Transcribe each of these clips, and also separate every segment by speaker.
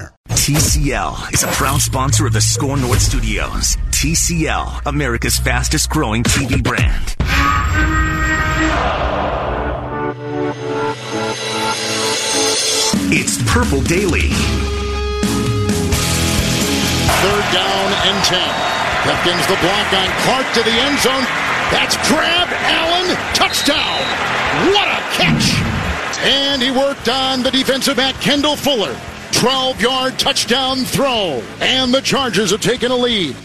Speaker 1: TCL is a proud sponsor of the Score North Studios. TCL, America's fastest growing TV brand. It's Purple Daily.
Speaker 2: Third down and 10. Pipkins the block on Clark to the end zone. That's grabbed. Allen, touchdown. What a catch. And he worked on the defensive back, Kendall Fuller. 12 yard touchdown throw. And the Chargers have taken a lead.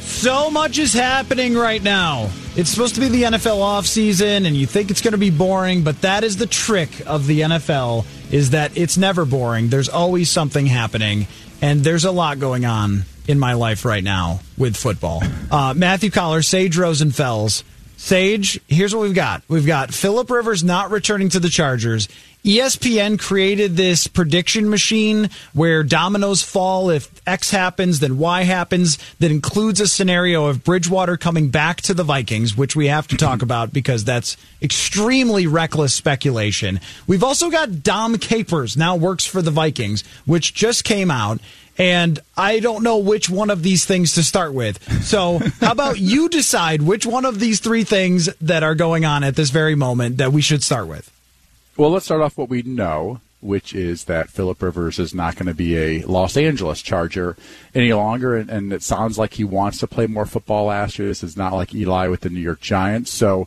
Speaker 3: So much is happening right now. It's supposed to be the NFL offseason, and you think it's going to be boring, but that is the trick of the NFL is that it's never boring. There's always something happening, and there's a lot going on in my life right now with football. Uh, Matthew Coller, Sage Rosenfels. Sage, here's what we've got. We've got Philip Rivers not returning to the Chargers. ESPN created this prediction machine where dominoes fall. If X happens, then Y happens. That includes a scenario of Bridgewater coming back to the Vikings, which we have to talk about because that's extremely reckless speculation. We've also got Dom Capers now works for the Vikings, which just came out. And I don't know which one of these things to start with. So, how about you decide which one of these three things that are going on at this very moment that we should start with?
Speaker 4: Well, let's start off what we know, which is that Philip Rivers is not going to be a Los Angeles Charger any longer, and, and, it sounds like he wants to play more football last year. This is not like Eli with the New York Giants, so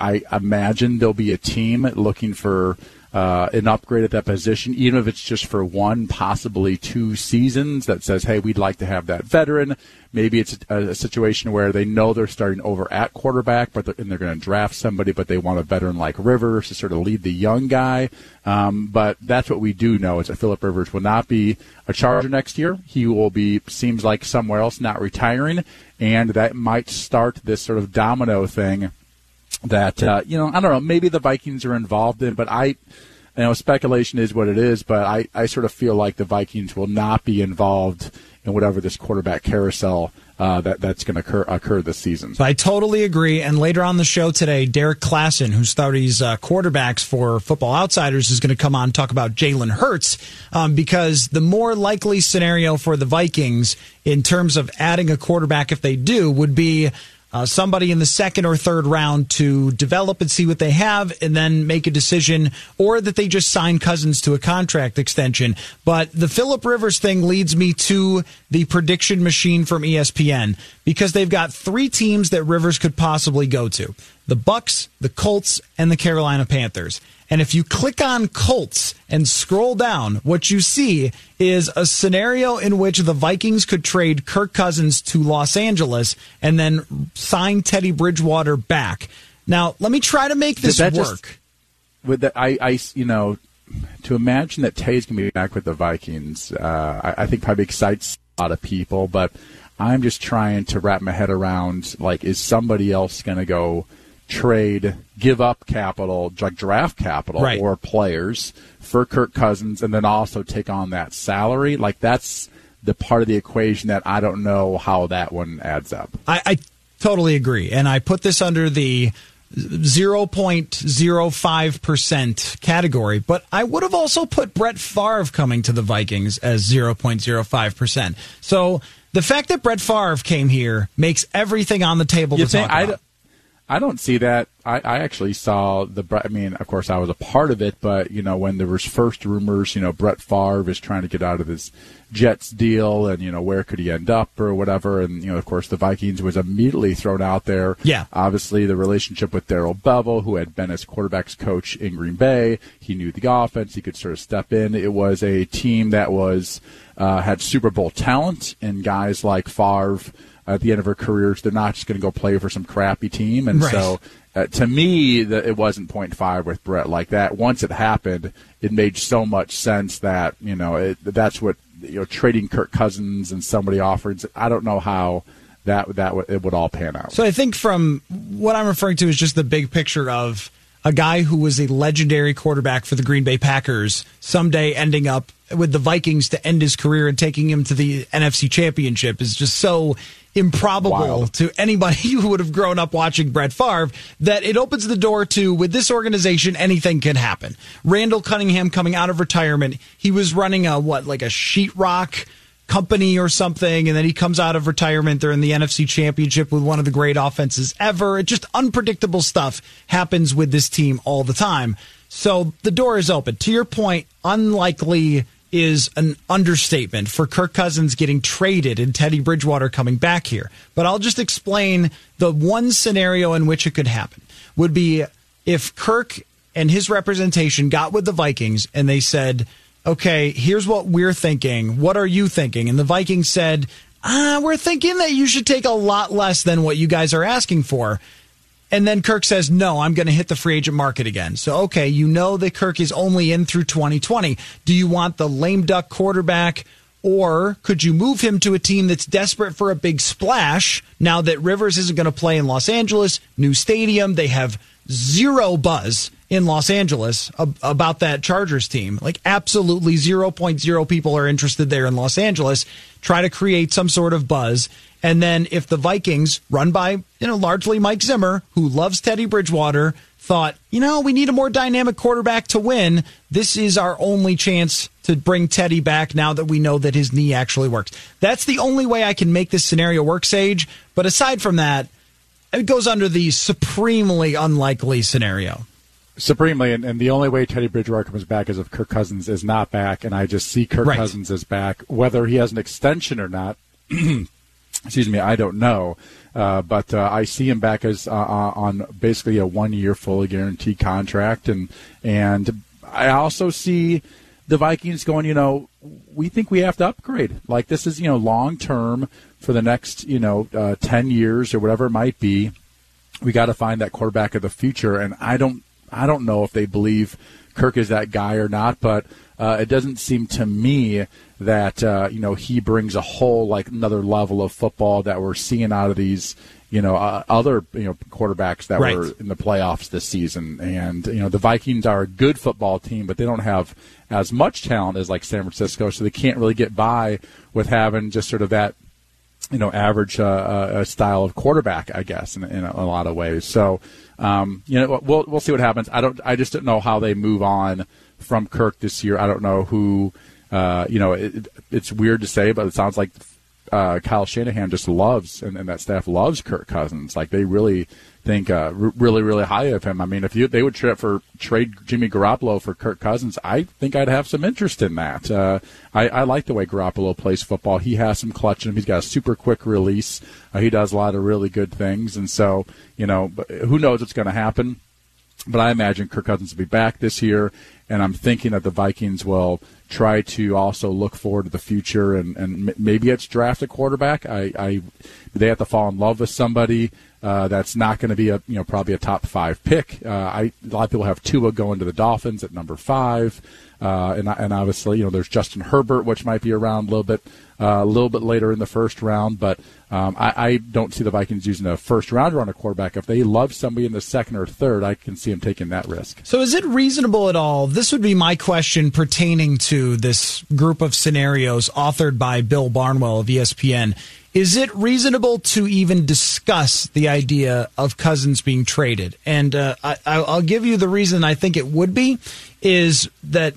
Speaker 4: I imagine there'll be a team looking for uh, an upgrade at that position, even if it's just for one, possibly two seasons, that says, hey, we'd like to have that veteran. Maybe it's a, a situation where they know they're starting over at quarterback, but they're, and they're going to draft somebody, but they want a veteran like Rivers to sort of lead the young guy. Um, but that's what we do know is that Philip Rivers will not be a Charger next year. He will be, seems like somewhere else, not retiring, and that might start this sort of domino thing that uh, you know I don't know maybe the Vikings are involved in, but I you know speculation is what it is, but I I sort of feel like the Vikings will not be involved in whatever this quarterback carousel. Uh, that that's going to occur, occur this season.
Speaker 3: I totally agree. And later on the show today, Derrik Klassen, who studies uh, quarterbacks for Football Outsiders, is going to come on and talk about Jalen Hurts um, because the more likely scenario for the Vikings in terms of adding a quarterback, if they do, would be uh, somebody in the second or third round to develop and see what they have and then make a decision, or that they just sign Cousins to a contract extension. But the Philip Rivers thing leads me to the prediction machine from ESPN because they've got three teams that Rivers could possibly go to the Bucs, the Colts, and the Carolina Panthers. And if you click on Colts and scroll down, what you see is a scenario in which the Vikings could trade Kirk Cousins to Los Angeles and then sign Teddy Bridgewater back. Now, let me try to make this work. Just,
Speaker 4: with that, I, I, you know, to imagine that Teddy's going to be back with the Vikings, uh, I, I think probably excites a lot of people. But I'm just trying to wrap my head around like, is somebody else going to go? Trade, give up capital, like draft capital
Speaker 3: right.
Speaker 4: or players for Kirk Cousins, and then also take on that salary. Like that's the part of the equation that I don't know how that one adds up.
Speaker 3: I, I totally agree, and I put this under the 0.05% category, but I would have also put Brett Favre coming to the Vikings as 0.05%. So the fact that Brett Favre came here makes everything on the table you to talk about.
Speaker 4: I don't see that I, I actually saw the. I mean, of course, I was a part of it, but you know, when there was first rumors, you know, Brett Favre is trying to get out of his Jets deal, and you know, where could he end up or whatever, and you know, of course, the Vikings was immediately thrown out there.
Speaker 3: Yeah.
Speaker 4: Obviously, the relationship with Darrell Bevell, who had been his quarterbacks coach in Green Bay, he knew the offense. He could sort of step in. It was a team that was uh, had Super Bowl talent and guys like Favre at the end of her careers, they're not just going to go play for some crappy team. And
Speaker 3: Right.
Speaker 4: so, uh, to me, the, it wasn't point five with Brett like that. Once it happened, it made so much sense that you know it, that's what you know trading Kirk Cousins and somebody offers. I don't know how that that would, it would all pan out.
Speaker 3: So I think from what I'm referring to is just the big picture of a guy who was a legendary quarterback for the Green Bay Packers someday ending up with the Vikings to end his career and taking him to the NFC Championship is just so improbable
Speaker 4: Wild.
Speaker 3: to anybody who would have grown up watching Brett Favre that it opens the door to with this organization anything can happen. Randall Cunningham coming out of retirement, he was running a what like a sheetrock company or something, and then he comes out of retirement. They're in the NFC Championship with one of the great offenses ever. It just unpredictable stuff happens with this team all the time. So the door is open. To your point, unlikely is an understatement for Kirk Cousins getting traded and Teddy Bridgewater coming back here. But I'll just explain the one scenario in which it could happen would be if Kirk and his representation got with the Vikings and they said, okay, here's what we're thinking. What are you thinking? And the Vikings said, ah, we're thinking that you should take a lot less than what you guys are asking for. And then Kirk says, no, I'm going to hit the free agent market again. So, okay, you know that Kirk is only in through 2020. Do you want the lame duck quarterback? Or could you move him to a team that's desperate for a big splash now that Rivers isn't going to play in Los Angeles, new stadium? They have zero buzz in Los Angeles ab- about that Chargers team. Like, absolutely 0.0 people are interested there in Los Angeles. Try to create some sort of buzz. And then if the Vikings, run by, you know, largely Mike Zimmer, who loves Teddy Bridgewater, thought, you know, we need a more dynamic quarterback to win. This is our only chance to bring Teddy back now that we know that his knee actually works. That's the only way I can make this scenario work, Sage. But aside from that, it goes under the supremely unlikely scenario.
Speaker 4: Supremely, and, and the only way Teddy Bridgewater comes back is if Kirk Cousins is not back, and I just see Kirk
Speaker 3: Right.
Speaker 4: Cousins is back. Whether he has an extension or not, excuse me, I don't know. Uh, but uh, I see him back as uh, uh, on basically a one-year fully guaranteed contract, and and I also see the Vikings going. You know, we think we have to upgrade. Like this is you know long term for the next you know uh, ten years or whatever it might be we got to find that quarterback of the future. And I don't, I don't know if they believe Kirk is that guy or not, but uh, it doesn't seem to me that uh, you know he brings a whole like another level of football that we're seeing out of these you know uh, other you know quarterbacks that
Speaker 3: Right.
Speaker 4: were in the playoffs this season. And you know the Vikings are a good football team, but they don't have as much talent as like San Francisco, so they can't really get by with having just sort of that you know average uh, uh, style of quarterback, I guess, in, in, a, a lot of ways. So, um, you know, we'll we'll see what happens. I don't. I just don't know how they move on from Kirk this year. I don't know who. Uh, you know, it, it's weird to say, but it sounds like uh, Kyle Shanahan just loves, and, and that staff loves Kirk Cousins. Like they really think uh, r- really, really high of him. I mean, if you they would trade for trade Jimmy Garoppolo for Kirk Cousins, I think I'd have some interest in that. Uh, I, I like the way Garoppolo plays football. He has some clutch in him. He's got a super quick release. Uh, he does a lot of really good things, and so you know, who knows what's going to happen. But I imagine Kirk Cousins will be back this year, and I'm thinking that the Vikings will try to also look forward to the future, and, and maybe it's draft a quarterback. I, I they have to fall in love with somebody uh, that's not going to be a you know probably a top five pick. Uh, I a lot of people have Tua going to the Dolphins at number five, uh, and and obviously you know there's Justin Herbert, which might be around a little bit a little bit later in the first round, but um, I, I don't see the Vikings using a first rounder on a quarterback. If they love somebody in the second or third, I can see them taking that risk.
Speaker 3: So, is it reasonable at all? This would be my question pertaining to this group of scenarios authored by Bill Barnwell of ESPN. Is it reasonable to even discuss the idea of Cousins being traded? And uh, I, I'll give you the reason I think it would be is that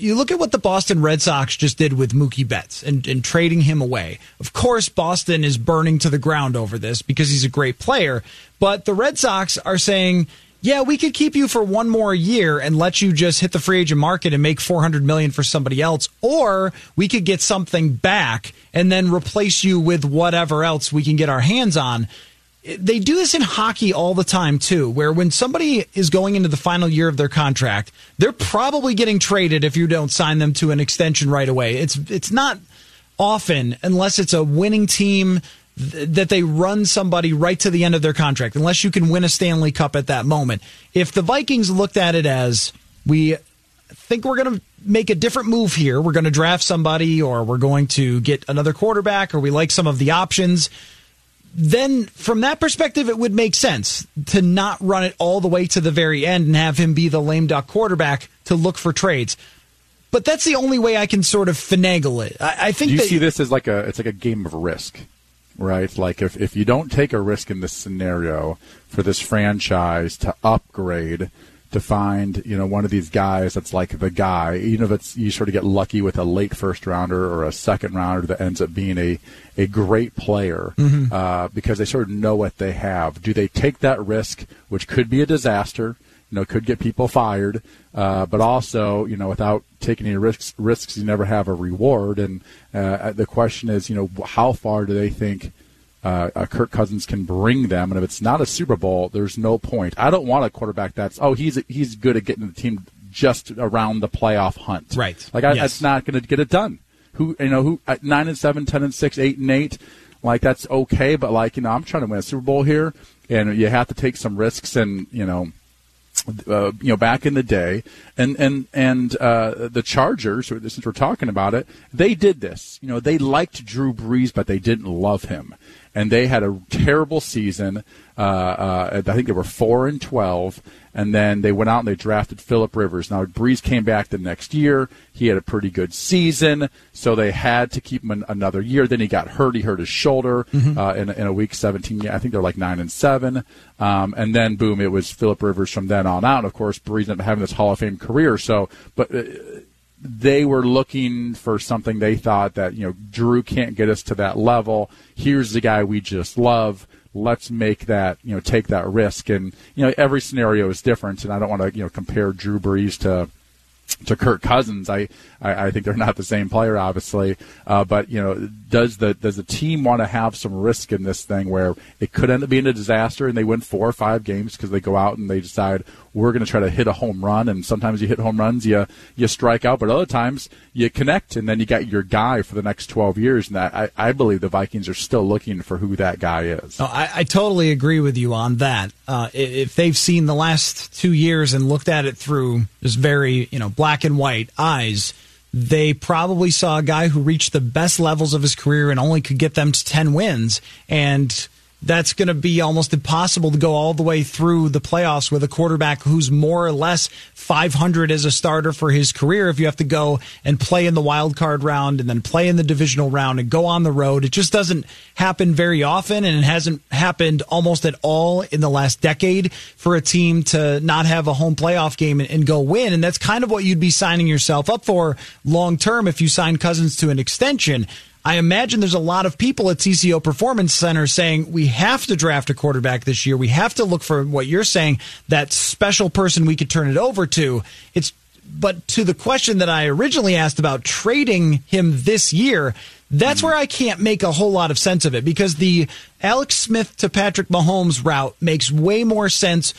Speaker 3: you look at what the Boston Red Sox just did with Mookie Betts and, and trading him away. Of course, Boston is burning to the ground over this because he's a great player, but the Red Sox are saying, yeah, we could keep you for one more year and let you just hit the free agent market and make 400 million for somebody else or we could get something back and then replace you with whatever else we can get our hands on. They do this in hockey all the time too, where when somebody is going into the final year of their contract, they're probably getting traded if you don't sign them to an extension right away. It's it's not often unless it's a winning team that they run somebody right to the end of their contract, unless you can win a Stanley Cup at that moment. If the Vikings looked at it as we think we're going to make a different move here, we're going to draft somebody, or we're going to get another quarterback, or we like some of the options, then from that perspective, it would make sense to not run it all the way to the very end and have him be the lame duck quarterback to look for trades. But that's the only way I can sort of finagle it. I, I think
Speaker 4: Do you
Speaker 3: that,
Speaker 4: see this as like a it's like a game of risk, right? Like if if you don't take a risk in this scenario for this franchise to upgrade to find you know one of these guys that's like the guy, even if it's you sort of get lucky with a late first rounder or a second rounder that ends up being a a great player
Speaker 3: Mm-hmm.
Speaker 4: uh, because they sort of know what they have. Do they take that risk, which could be a disaster? You know, could get people fired, uh, but also, you know, without taking any risks, risks you never have a reward. And uh, the question is, you know, how far do they think uh, uh, Kirk Cousins can bring them? And if it's not a Super Bowl, there's no point. I don't want a quarterback that's oh he's he's good at getting the team just around the playoff hunt.
Speaker 3: Right.
Speaker 4: Like I,
Speaker 3: Yes.
Speaker 4: that's not going to get it done. Who you know who at nine and seven, ten and six, eight and eight, like that's okay. But like you know, I'm trying to win a Super Bowl here, and you have to take some risks. And you know, uh, you know, back in the day, and and and uh, the Chargers, since we're talking about it, they did this. You know, they liked Drew Brees, but they didn't love him, and they had a terrible season. Uh, uh, I think they were four and twelve, and then they went out and they drafted Philip Rivers. Now Brees came back the next year. He had a pretty good season, so they had to keep him an, another year. Then he got hurt. He hurt his shoulder uh, in, a- in a week 17. I think they're like nine and seven, um, and then boom, it was Philip Rivers from then on out. And of course, Brees ended up having this Hall of Fame career. So, but. They were looking for something they thought that you know Drew can't get us to that level. Here's the guy we just love. Let's make that you know take that risk. And you know every scenario is different, and I don't want to you know compare Drew Brees to to Kirk Cousins. I, I, I think they're not the same player, obviously. Uh, but you know, does the does the team want to have some risk in this thing where it could end up being a disaster and they win four or five games because they go out and they decide we're going to try to hit a home run and sometimes you hit home runs you you strike out but other times you connect and then you got your guy for the next 12 years and that I, I believe the Vikings are still looking for who that guy is.
Speaker 3: No, I, I totally agree with you on that. Uh, if they've seen the last two years and looked at it through just very, you know, black and white eyes, they probably saw a guy who reached the best levels of his career and only could get them to 10 wins. And that's going to be almost impossible to go all the way through the playoffs with a quarterback who's more or less 500 as a starter for his career if you have to go and play in the wild card round and then play in the divisional round and go on the road. It just doesn't happen very often and it hasn't happened almost at all in the last decade for a team to not have a home playoff game and, go win. And that's kind of what you'd be signing yourself up for long term if you sign Cousins to an extension. I imagine there's a lot of people at TCO Performance Center saying we have to draft a quarterback this year. We have to look for what you're saying, that special person we could turn it over to. It's but to the question that I originally asked about trading him this year, that's where I can't make a whole lot of sense of it because the Alex Smith to Patrick Mahomes route makes way more sense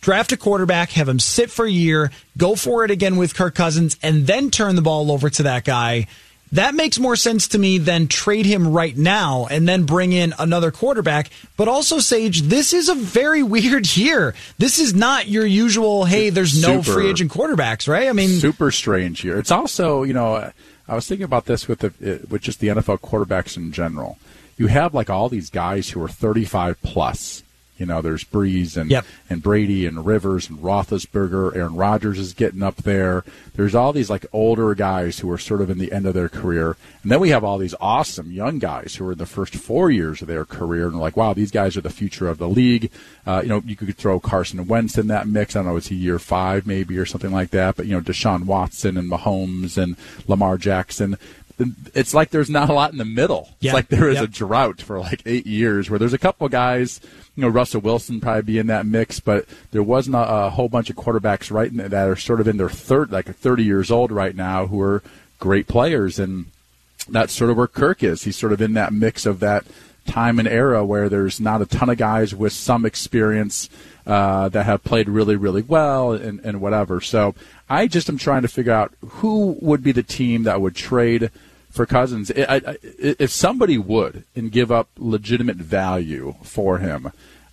Speaker 3: draft a quarterback, have him sit for a year, go for it again with Kirk Cousins, and then turn the ball over to that guy. That makes more sense to me than trade him right now and then bring in another quarterback. But also, Sage, this is a very weird year. This is not your usual, hey, there's no
Speaker 4: Super.
Speaker 3: free agent quarterbacks, right? I mean,
Speaker 4: super strange here. It's also, you know, I was thinking about this with the uh, with just the NFL quarterbacks in general. You have like all these guys who are 35 plus, You know, there's Brees and
Speaker 3: Yep.
Speaker 4: and Brady and Rivers and Roethlisberger. Aaron Rodgers is getting up there. There's all these like older guys who are sort of in the end of their career, and then we have all these awesome young guys who are in the first four years of their career, and like, wow, these guys are the future of the league. Uh, you know, you could throw Carson Wentz in that mix. I don't know, is he year five maybe or something like that? But you know, Deshaun Watson and Mahomes and Lamar Jackson. It's like there's not a lot in the middle.
Speaker 3: Yeah.
Speaker 4: It's like there is a drought for like eight years where there's a couple of guys, you know, Russell Wilson probably be in that mix, but there wasn't a, a whole bunch of quarterbacks right in, that are sort of in their third, like 30 years old right now who are great players. And that's sort of where Kirk is. He's sort of in that mix of that time and era where there's not a ton of guys with some experience uh, that have played really, really well and, and whatever. So I just am trying to figure out who would be the team that would trade for Cousins. I, I, if somebody would and give up legitimate value for him,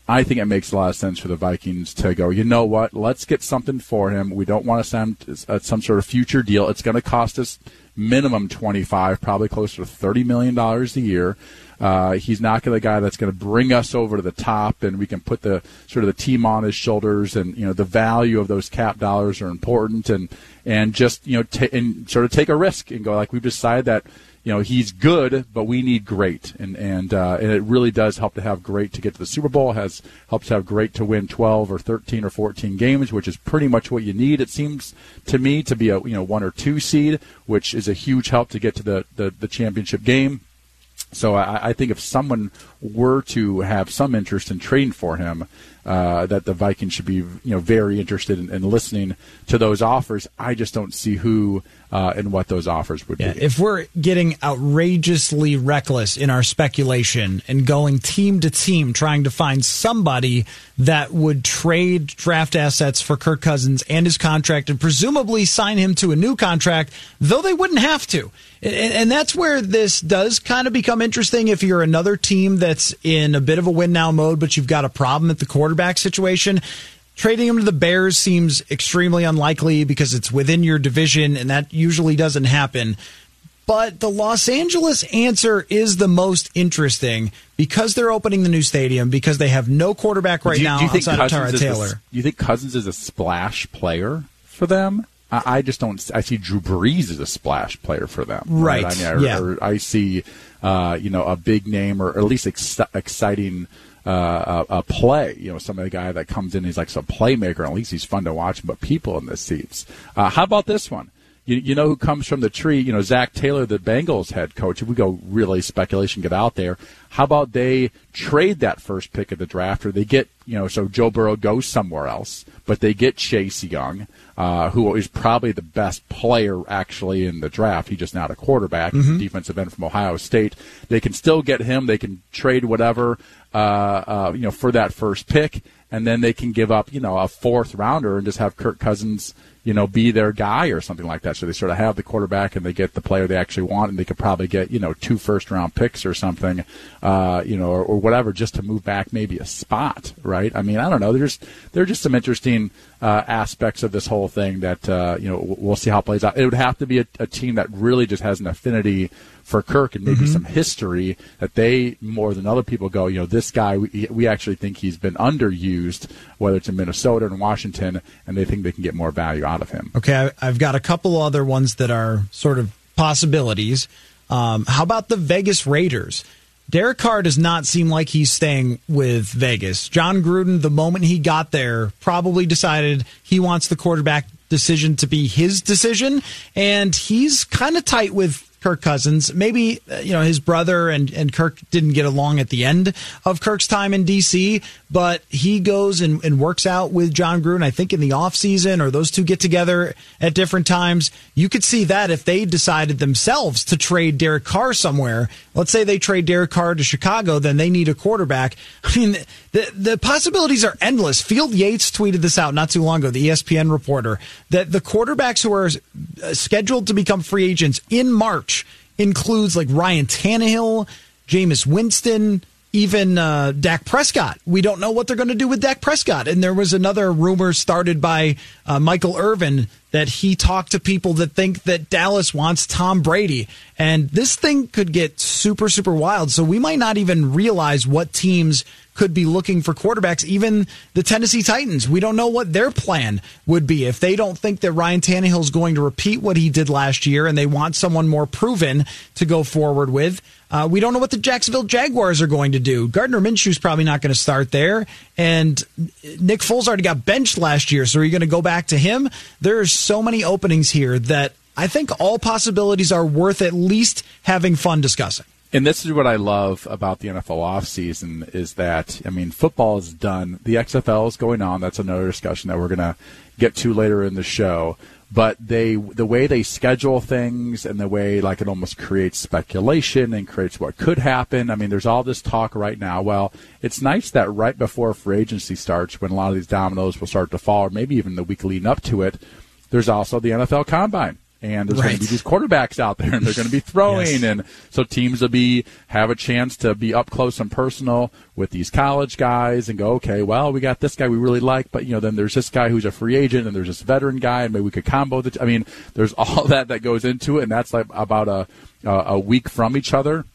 Speaker 4: I think it makes a lot of sense for the Vikings to go, you know what, let's get something for him. We don't want to send uh, some sort of future deal. It's going to cost us minimum 25, probably closer to $30 million a year. Uh, he's not the guy that's going to bring us over to the top, and we can put the sort of the team on his shoulders. And you know, the value of those cap dollars are important, and and just you know, ta and sort of take a risk and go like we've decided that you know he's good, but we need great, and and uh, and it really does help to have great to get to the Super Bowl. Has helps to have great to win 12 or 13 or 14 games, which is pretty much what you need. It seems to me to be a you know one or two seed, which is a huge help to get to the the, the championship game. So I, I think if someone were to have some interest in trading for him, uh, that the Vikings should be you know very interested in, in listening to those offers. I just don't see who uh, and what those offers would
Speaker 3: Yeah,
Speaker 4: be.
Speaker 3: if we're getting outrageously reckless in our speculation and going team to team trying to find somebody that would trade draft assets for Kirk Cousins and his contract and presumably sign him to a new contract, though they wouldn't have to. And, and that's where this does kind of become interesting if you're another team that's in a bit of a win now mode, but you've got a problem at the quarterback situation. Trading him to the Bears seems extremely unlikely because it's within your division, and that usually doesn't happen. But the Los Angeles answer is the most interesting because they're opening the new stadium because they have no quarterback right
Speaker 4: do you,
Speaker 3: now
Speaker 4: do you
Speaker 3: outside of
Speaker 4: Tyrod
Speaker 3: Taylor.
Speaker 4: do you think Cousins is a splash player for them? I, I just don't. I see Drew Brees as a splash player for them.
Speaker 3: Right,
Speaker 4: I, mean, I,
Speaker 3: yeah.
Speaker 4: or I see, uh, you know, a big name or at least ex- exciting. Uh, a, a play, you know, some of the guy that comes in, he's like some playmaker. At least he's fun to watch. But people in the seats. Uh, how about this one? You, you know who comes from the tree? You know, Zac Taylor, the Bengals head coach. If we go really speculation, get out there. How about they trade that first pick of the draft, or they get, you know, so Joe Burrow goes somewhere else, but they get Chase Young, uh, who is probably the best player actually in the draft. He's just not a quarterback. He's a defensive end from Ohio State. They can still get him. They can trade whatever, uh, uh, you know, for that first pick, and then they can give up, you know, a fourth rounder and just have Kirk Cousins you know, be their guy or something like that. So they sort of have the quarterback and they get the player they actually want, and they could probably get you know two first round picks or something, uh, you know, or, or whatever, just to move back maybe a spot, right? I mean, I don't know. There's there are just some interesting uh, aspects of this whole thing that uh, you know we'll see how it plays out. It would have to be a, a team that really just has an affinity for Kirk and maybe some history that they more than other people go, you know, this guy we, we actually think he's been underused, whether it's in Minnesota and Washington, and they think they can get more value out of him.
Speaker 3: Okay, I- I've got a couple other ones that are sort of possibilities. Um, how about the Vegas Raiders? Derek Carr does not seem like he's staying with Vegas. Jon Gruden, the moment he got there, probably decided he wants the quarterback decision to be his decision, and he's kind of tight with Kirk Cousins. Maybe uh, you know his brother and and Kirk didn't get along at the end of Kirk's time in DC, but he goes and, and works out with Jon Gruden. I think in the off season, or those two get together at different times. You could see that if they decided themselves to trade Derek Carr somewhere. Let's say they trade Derek Carr to Chicago, then they need a quarterback. I mean, the the possibilities are endless. Field Yates tweeted this out not too long ago. The ESPN reporter that the quarterbacks who are scheduled to become free agents in March includes like Ryan Tannehill, Jameis Winston, even uh, Dak Prescott. We don't know what they're going to do with Dak Prescott. And there was another rumor started by uh, Michael Irvin that he talked to people that think that Dallas wants Tom Brady. And this thing could get super, super wild. So we might not even realize what teams could be looking for quarterbacks. Even the Tennessee Titans, we don't know what their plan would be. If they don't think that Ryan Tannehill is going to repeat what he did last year and they want someone more proven to go forward with, uh, we don't know what the Jacksonville Jaguars are going to do. Gardner Minshew's probably not going to start there, and Nick Foles already got benched last year. So are you going to go back to him? There are so many openings here that I think all possibilities are worth at least having fun discussing.
Speaker 4: And this is what I love about the NFL offseason is that, I mean, football is done. The XFL is going on. That's another discussion that we're going to get to later in the show. But they, the way they schedule things and the way, like, it almost creates speculation and creates what could happen. I mean, there's all this talk right now. Well, it's nice that right before free agency starts, when a lot of these dominoes will start to fall, or maybe even the week leading up to it, there's also the NFL Combine and there's right. going to be these quarterbacks out there, and they're going to be throwing, yes. and so teams will be have a chance to be up close and personal with these college guys, and go, okay, well, we got this guy we really like, but you know, then there's this guy who's a free agent, and there's this veteran guy, and maybe we could combo the. T- I mean, there's all that that goes into it, and that's like about a a week from each other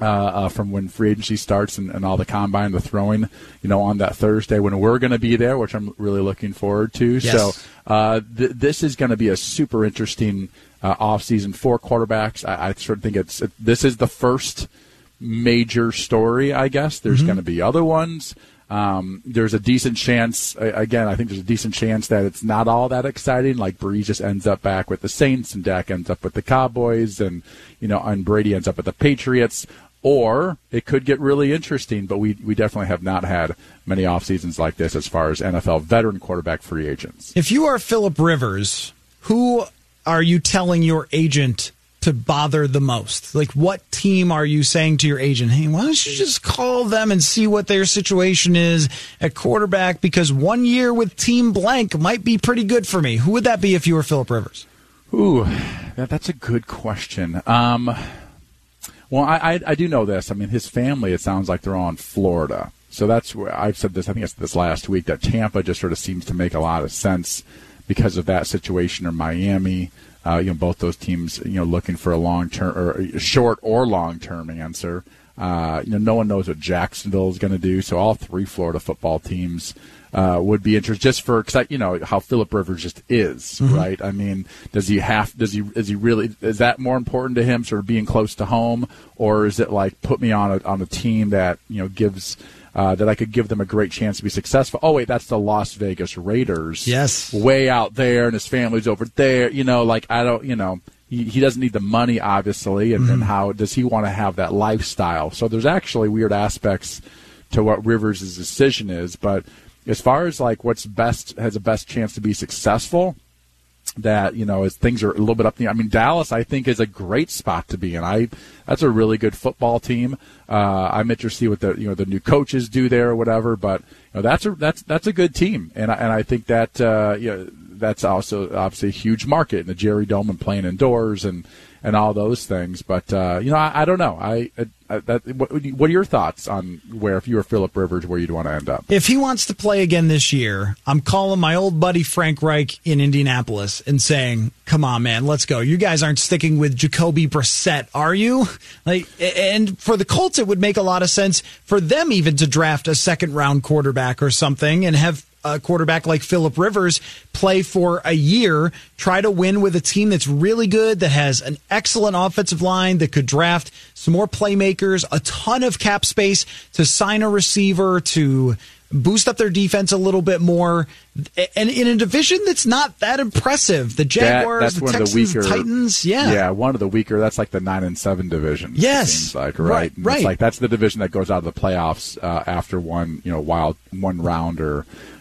Speaker 4: uh, uh, from when free agency starts and, and, all the combine, the throwing, you know, on that Thursday when we're going to be there, which I'm really looking forward to. Yes. So uh, th- this is going to be a super interesting uh, offseason for quarterbacks. I, I, sort of think it's it, this is the first major story. I guess there's mm-hmm. going to be other ones. Um, there's a decent chance, again, I think there's a decent chance that it's not all that exciting. Like Brees just ends up back with the Saints and Dak ends up with the Cowboys and, you know, and Brady ends up with the Patriots. Or it could get really interesting, but we, we definitely have not had many off seasons like this as far as NFL veteran quarterback free agents.
Speaker 3: If you are Philip Rivers, who are you telling your agent to bother the most? Like, what team are you saying to your agent, hey, why don't you just call them and see what their situation is at quarterback? Because one year with team blank might be pretty good for me. Who would that be if you were Philip Rivers?
Speaker 4: Ooh, that, that's a good question. Um, well, I, I, I do know this. I mean, his family, it sounds like they're in Florida. So that's where I've said this, I think it's this last week, that Tampa just sort of seems to make a lot of sense because of that situation, or Miami. Uh, you know, both those teams, you know, looking for a long term or short or long term answer. Uh, you know, no one knows what Jacksonville is going to do. So all three Florida football teams uh, would be interested just for because you know how Philip Rivers just is, mm-hmm. right? I mean, does he have? Does he? Is he really? Is that more important to him, sort of being close to home, or is it like put me on a on a team that you know gives uh, that I could give them a great chance to be successful. Oh wait, that's the Las Vegas Raiders.
Speaker 3: Yes,
Speaker 4: way out there, and his family's over there. You know, like I don't, you know. He, he doesn't need the money, obviously, and, mm-hmm. and how does he want to have that lifestyle? So there's actually weird aspects to what Rivers' decision is. But as far as like what's best has the best chance to be successful, that you know as things are a little bit up the I mean Dallas I think is a great spot to be in. I that's a really good football team. Uh, I'm interested to see what the you know the new coaches do there or whatever, but you know, that's a that's that's a good team, and I, and I think that uh, you know that's also obviously a huge market in the Jerry Dome and playing indoors and and all those things. But uh, you know, I, I, don't know. I, I that, what, what, are your thoughts on where if you were Philip Rivers, where you'd want to end up?
Speaker 3: If he wants to play again this year, I'm calling my old buddy Frank Reich in Indianapolis and saying, "Come on, man, let's go. You guys aren't sticking with Jacoby Brissett, are you?" Like, and for the Colts, it would make a lot of sense for them even to draft a second round quarterback or something and have a quarterback like Philip Rivers play for a year, try to win with a team that's really good, that has an excellent offensive line, that could draft some more playmakers, a ton of cap space to sign a receiver, to boost up their defense a little bit more, and in a division that's not that impressive. The Jaguars, that, the Texans, the weaker, Titans, yeah,
Speaker 4: yeah, one of the weaker. That's like the nine and seven division.
Speaker 3: Yes,
Speaker 4: like right, right.
Speaker 3: right.
Speaker 4: It's like that's the division that goes out of the playoffs uh, after one, you know, wild one round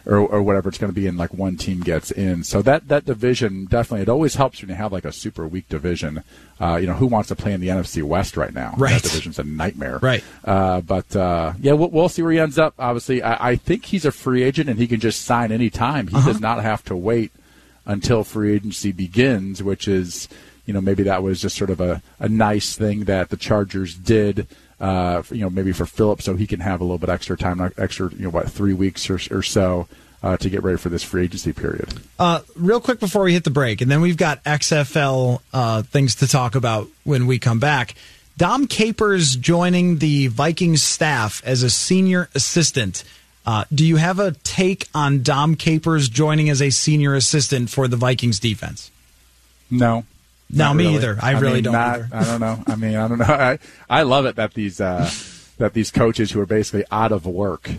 Speaker 4: or or, whatever it's going to be in like one team gets in. So that that division definitely it always helps when you have like a super weak division. Uh, you know who wants to play in the NFC West right now?
Speaker 3: Right,
Speaker 4: that division's a nightmare.
Speaker 3: Right.
Speaker 4: Uh, but uh, yeah, we'll, we'll, see where he ends up. Obviously, I, I, think he's a free agent and he can just sign any time. He uh-huh. does not have to wait until free agency begins, which is you know maybe that was just sort of a, a nice thing that the Chargers did uh, you know, maybe for Philip, so he can have a little bit extra time, extra, you know, what, three weeks or, or so. uh, to get ready for this free agency period.
Speaker 3: Uh, real quick before we hit the break, and then we've got XFL uh, things to talk about when we come back. Dom Capers joining the Vikings staff as a senior assistant. Uh, do you have a take on Dom Capers joining as a senior assistant for the Vikings defense?
Speaker 4: No.
Speaker 3: No, me
Speaker 4: really.
Speaker 3: either. I, I really
Speaker 4: mean,
Speaker 3: don't.
Speaker 4: Not. I don't know. I mean, I don't know. I, I love it that these uh, that these coaches who are basically out of work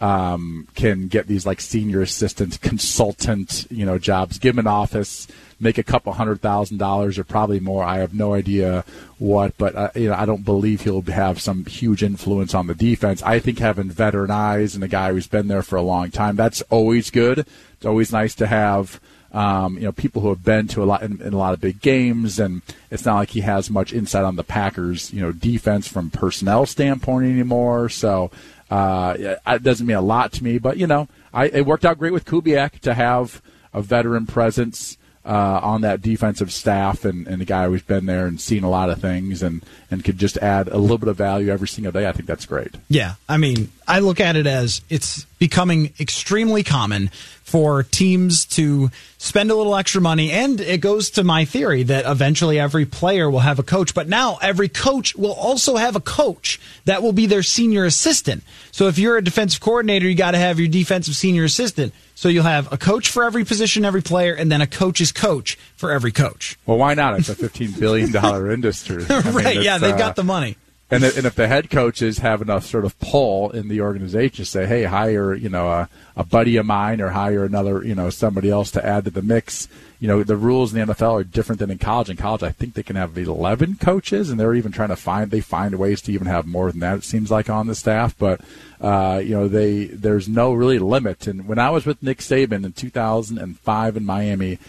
Speaker 4: um, can get these like senior assistant, consultant, you know, jobs. Give them an office, make a couple hundred thousand dollars or probably more. I have no idea what, but uh, you know, I don't believe he'll have some huge influence on the defense. I think having veteran eyes and a guy who's been there for a long time, that's always good. It's always nice to have. Um, you know, people who have been to a lot in, in, a lot of big games, and it's not like he has much insight on the Packers, you know, defense from personnel standpoint anymore. So uh, it doesn't mean a lot to me, but you know, I, it worked out great with Kubiak to have a veteran presence uh, on that defensive staff and, and a guy who's been there and seen a lot of things and, and could just add a little bit of value every single day. I think that's great.
Speaker 3: Yeah. I mean, I look at it as it's becoming extremely common for teams to spend a little extra money. And it goes to my theory that eventually every player will have a coach. But now every coach will also have a coach that will be their senior assistant. So if you're a defensive coordinator, you got to have your defensive senior assistant. So you'll have a coach for every position, every player, and then a coach's coach for every coach.
Speaker 4: Well, why not? It's a $15 billion industry.
Speaker 3: I mean, right. Yeah, they've uh, got the money.
Speaker 4: And, and if the head coaches have enough sort of pull in the organization, to say, hey, hire you know a, a buddy of mine or hire another you know somebody else to add to the mix. You know the rules in the NFL are different than in college. In college, I think they can have eleven coaches, and they're even trying to find they find ways to even have more than that. It seems like on the staff, but uh, you know they there's no really limit. And when I was with Nick Saban in 2005 in Miami,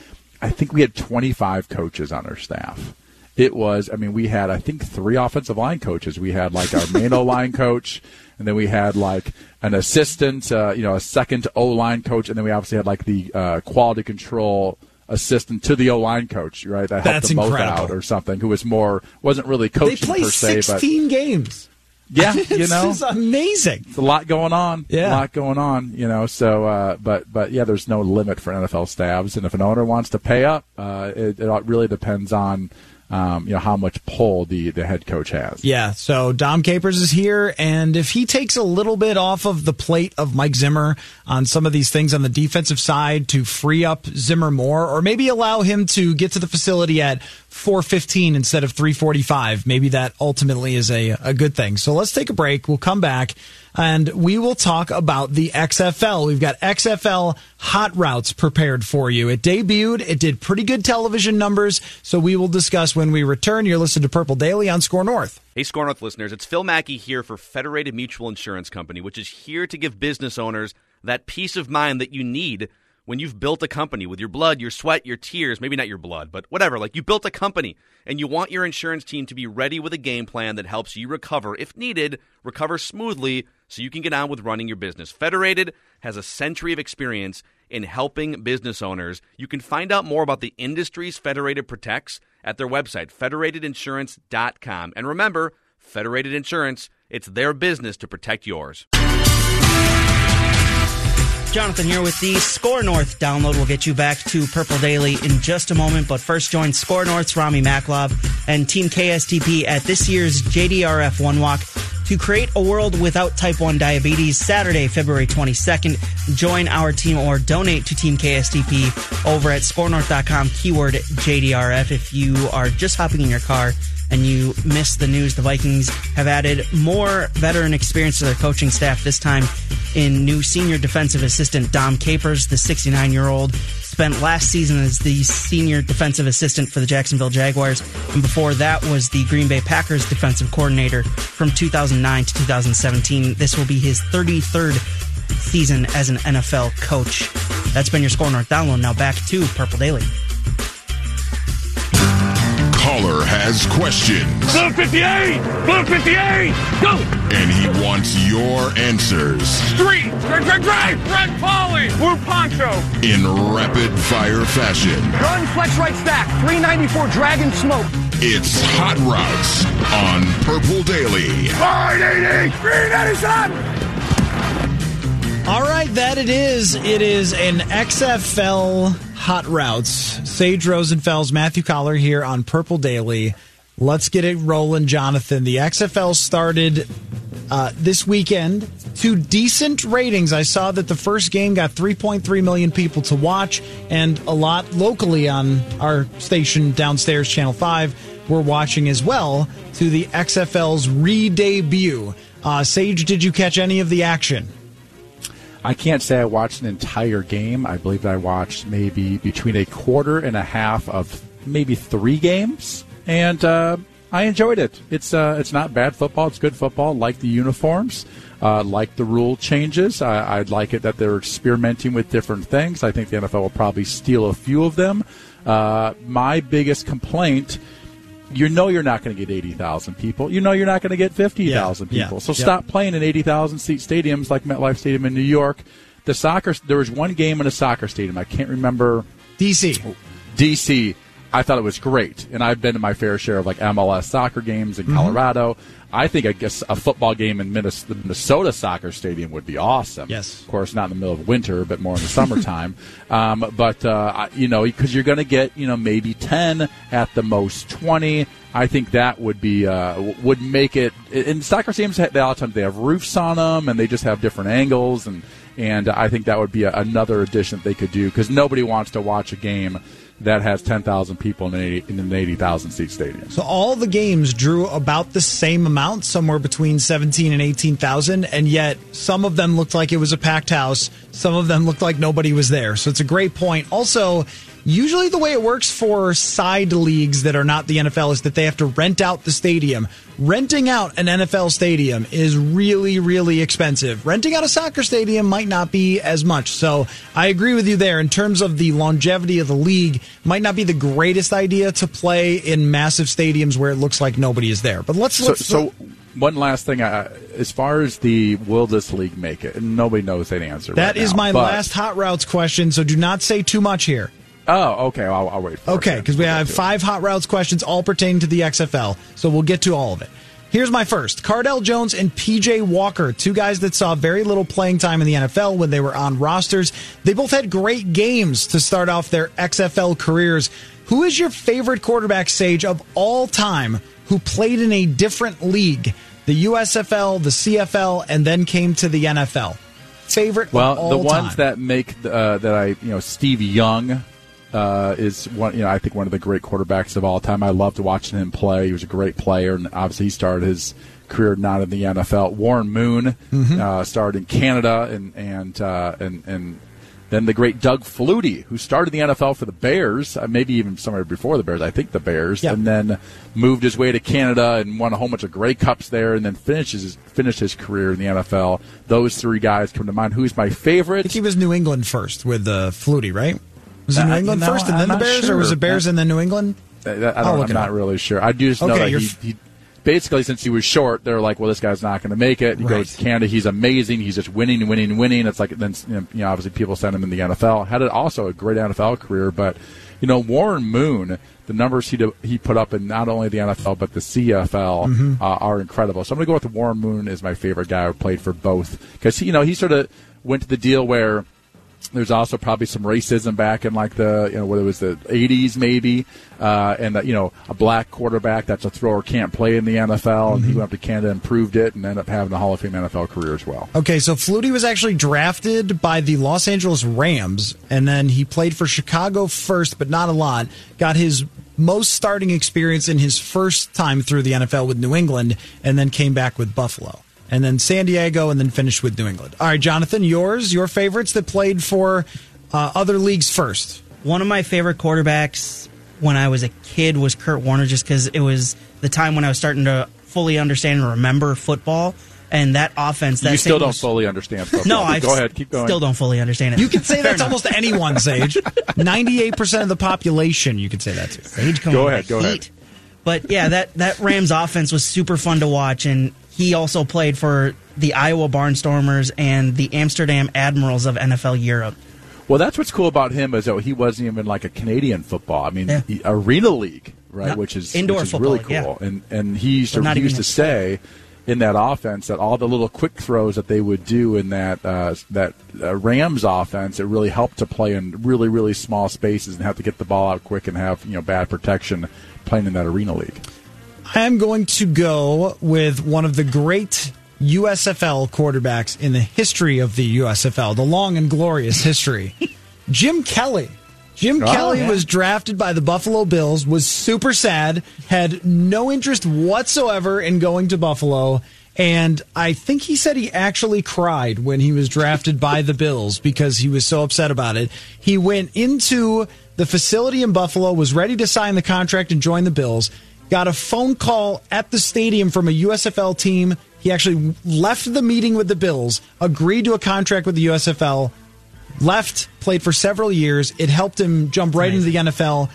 Speaker 4: I think we had 25 coaches on our staff it was, I mean, we had, I think, three offensive line coaches. We had like our main O line coach, and then we had like an assistant, uh, you know, a second O line coach, and then we obviously had like the uh, quality control assistant to the O line coach, right? That helped
Speaker 3: That's
Speaker 4: them both
Speaker 3: incredible.
Speaker 4: out or something, who was more, wasn't really coaching per se,
Speaker 3: 16
Speaker 4: but.
Speaker 3: games.
Speaker 4: Yeah, you know,
Speaker 3: it's amazing.
Speaker 4: It's a lot going on.
Speaker 3: Yeah,
Speaker 4: a lot going on. You know, so uh, but but yeah, there's no limit for NFL staffs, and if an owner wants to pay up, uh, it, it really depends on um, you know how much pull the the head coach has.
Speaker 3: Yeah, so Dom Capers is here, and if he takes a little bit off of the plate of Mike Zimmer on some of these things on the defensive side to free up Zimmer more, or maybe allow him to get to the facility at 415 instead of 345, maybe that ultimately is a, a good thing. So let's take a break. We'll come back and we will talk about the XFL. We've got XFL hot routes prepared for you. It debuted, it did pretty good television numbers, so we will discuss when we return. You're listening to Purple Daily on Score North.
Speaker 5: Hey, Score North listeners, it's Phil Mackey here for Federated Mutual Insurance Company, which is here to give business owners that peace of mind that you need when you've built a company with your blood, your sweat, your tears, maybe not your blood, but whatever, like you built a company and you want your insurance team to be ready with a game plan that helps you recover, if needed, recover smoothly so you can get on with running your business. Federated has a century of experience in helping business owners. You can find out more about the industries Federated protects at their website, federatedinsurance.com. And remember, Federated Insurance, it's their business to protect yours.
Speaker 6: Jonathan here with the Score North download. We'll get you back to Purple Daily in just a moment, but first join Score North's Rami Maklov and Team KSTP at this year's JDRF One Walk to create a world without type 1 diabetes Saturday, February 22nd. Join our team or donate to Team KSTP over at scorenorth.com, keyword JDRF. If you are just hopping in your car and you missed the news, the Vikings have added more veteran experience to their coaching staff, this time in new senior defensive assistant Dom Capers, the 69 year old. Spent last season as the senior defensive assistant for the Jacksonville Jaguars, and before that was the Green Bay Packers defensive coordinator from 2009 to 2017. This will be his 33rd season as an NFL coach. That's been your Score North download. Now back to Purple Daily
Speaker 7: caller has questions.
Speaker 8: Blue 58! Blue 58! Go!
Speaker 7: And he wants your answers.
Speaker 8: Street! Drive, drive, drive! Red Polly! Blue Poncho!
Speaker 7: In rapid fire fashion.
Speaker 9: Gun flex right stack. 394 Dragon Smoke.
Speaker 7: It's Hot Routes on Purple Daily.
Speaker 8: 580! 397!
Speaker 3: All right, that it is. It is an XFL Hot Routes. Sage Rosenfels, Matthew Coller here on Purple Daily. Let's get it rolling, Jonathan. The XFL started uh, this weekend. Two decent ratings. I saw that the first game got 3.3 million people to watch, and a lot locally on our station downstairs, Channel 5, were watching as well to the XFL's re debut. Uh, Sage, did you catch any of the action?
Speaker 4: I can't say I watched an entire game. I believe I watched maybe between a quarter and a half of maybe three games, and uh, I enjoyed it. It's uh, it's not bad football. It's good football. Like the uniforms, uh, like the rule changes. I, would like it that they're experimenting with different things. I think the NFL will probably steal a few of them. Uh, my biggest complaint you know you're not going to get 80,000 people. You know you're not going to get 50,000
Speaker 3: yeah,
Speaker 4: people.
Speaker 3: Yeah,
Speaker 4: so stop playing in 80,000 seat stadiums like MetLife Stadium in New York. The soccer there was one game in a soccer stadium. I can't remember
Speaker 3: DC.
Speaker 4: DC. I thought it was great, and I've been to my fair share of like MLS soccer games in mm-hmm. I think I guess a football game in Minnesota, the Minnesota soccer stadium would be awesome.
Speaker 3: Yes,
Speaker 4: of course, not in the middle of winter, but more in the summertime. um, but uh, you know, because you're going to get you know maybe ten at the most twenty. I think that would be uh, would make it. In soccer stadiums, they, a lot of times they have roofs on them, and they just have different angles, and and I think that would be a, another addition that they could do because nobody wants to watch a game that has 10,000 people in an 80, in an 80,000 seat stadium.
Speaker 3: So all the games drew about the same amount, somewhere between 17 and 18,000, and yet some of them looked like it was a packed house. Some of them looked like nobody was there. So it's a great point. Also, Usually, the way it works for side leagues that are not the NFL is that they have to rent out the stadium. Renting out an NFL stadium is really, really expensive. Renting out a soccer stadium might not be as much. So I agree with you there. In terms of the longevity of the league, might not be the greatest idea to play in massive stadiums where it looks like nobody is there. But let's.
Speaker 4: So,
Speaker 3: let's,
Speaker 4: so one last thing, uh, as far as the will this league make it, nobody knows that answer.
Speaker 3: That
Speaker 4: right
Speaker 3: is
Speaker 4: now,
Speaker 3: my last hot routes question. So do not say too much here.
Speaker 4: Oh, okay. I'll, I'll wait.
Speaker 3: okay, because we have five hot routes questions, all pertaining to the XFL. So we'll get to all of it. Here's my first Cardale Jones and PJ Walker, two guys that saw very little playing time in the NFL when they were on rosters. They both had great games to start off their XFL careers. Who is your favorite quarterback, Sage, of all time who played in a different league? The USFL, the CFL, and then came to the NFL. Favorite?
Speaker 4: Well, the ones
Speaker 3: time.
Speaker 4: that make uh, that I you know Steve Young uh, is one. You know, I think one of the great quarterbacks of all time. I loved watching him play. He was a great player, and obviously he started his career not in the NFL. Warren Moon
Speaker 3: Mm-hmm.
Speaker 4: uh, started in Canada, and and uh, and and then the great Doug Flutie, who started the NFL for the Bears, uh, maybe even somewhere before the Bears. I think the Bears, and then moved his way to Canada and won a whole bunch of Grey Cups there, and then finishes his, finished his career in the NFL. Those three guys come to mind. Who's my
Speaker 3: I
Speaker 4: favorite?
Speaker 3: think he was New England first with uh, Flutie, right? Was it
Speaker 4: Uh,
Speaker 3: New England
Speaker 4: no,
Speaker 3: first and
Speaker 4: I'm
Speaker 3: then the Bears, or was
Speaker 4: sure.
Speaker 3: it Bears and then New England?
Speaker 4: I, I'm not
Speaker 3: up.
Speaker 4: really sure. I do just know
Speaker 3: Okay,
Speaker 4: that he, he basically since he was short, they're like, well, this guy's not going to make it. He
Speaker 3: Right.
Speaker 4: goes to Canada. He's amazing. He's just winning, winning, winning. It's like then you know, obviously people send him in the NFL. Had it also a great NFL career, but you know Warren Moon, the numbers he he put up in not only the NFL but the CFL
Speaker 3: Mm-hmm.
Speaker 4: uh, are incredible. So I'm going to go with Warren Moon as my favorite guy who played for both because you know he sort of went to the deal where there's also probably some racism back in like the you know whether it was the 80s maybe, uh, and that you know a black quarterback that's a thrower can't play in the NFL, and he went up to Canada and proved it, and ended up having a Hall of Fame NFL career as well.
Speaker 3: Okay, so Flutie was actually drafted by the Los Angeles Rams, and then he played for Chicago first, but not a lot. Got his most starting experience in his first time through the NFL with New England, and then came back with Buffalo. And then San Diego, and then finished with New England. All right, Jonathan, yours, your favorites that played for uh, other leagues first.
Speaker 6: One of my favorite quarterbacks when I was a kid was Kurt Warner, just because it was the time when I was starting to fully understand and remember football. And that offense, that
Speaker 4: you still don't
Speaker 6: was-
Speaker 4: fully understand football.
Speaker 6: No, I
Speaker 4: go ahead, keep going.
Speaker 6: Still don't fully understand it.
Speaker 3: You can say that's almost anyone, Sage. Ninety-eight percent of the population, you could say that to.
Speaker 6: Sage coming
Speaker 4: Go ahead,
Speaker 6: the
Speaker 4: go ahead.
Speaker 6: heat. But yeah, that that Rams offense was super fun to watch, and he also played for the Iowa Barnstormers and the Amsterdam Admirals of NFL Europe.
Speaker 4: Well, that's what's cool about him is that he wasn't even like a Canadian football. I mean,
Speaker 6: Yeah.
Speaker 4: arena league, right? Which is
Speaker 6: indoor
Speaker 4: which is
Speaker 6: football,
Speaker 4: really cool.
Speaker 6: yeah.
Speaker 4: And and he used to, he used to say in that offense that all the little quick throws that they would do in that uh, that uh, Rams offense, it really helped to play in really really small spaces and have to get the ball out quick and have you know bad protection playing in that arena league.
Speaker 3: I am going to go with one of the great USFL quarterbacks in the history of the USFL, the long and glorious history. Jim Kelly. Jim
Speaker 4: Oh,
Speaker 3: Kelly
Speaker 4: yeah.
Speaker 3: was drafted by the Buffalo Bills, was super sad, had no interest whatsoever in going to Buffalo. And I think he said he actually cried when he was drafted by the Bills because he was so upset about it. He went into the facility in Buffalo, was ready to sign the contract and join the Bills, got a phone call at the stadium from a USFL team. He actually left the meeting with the Bills, agreed to a contract with the USFL, left, played for several years. It helped him jump right into the NFL.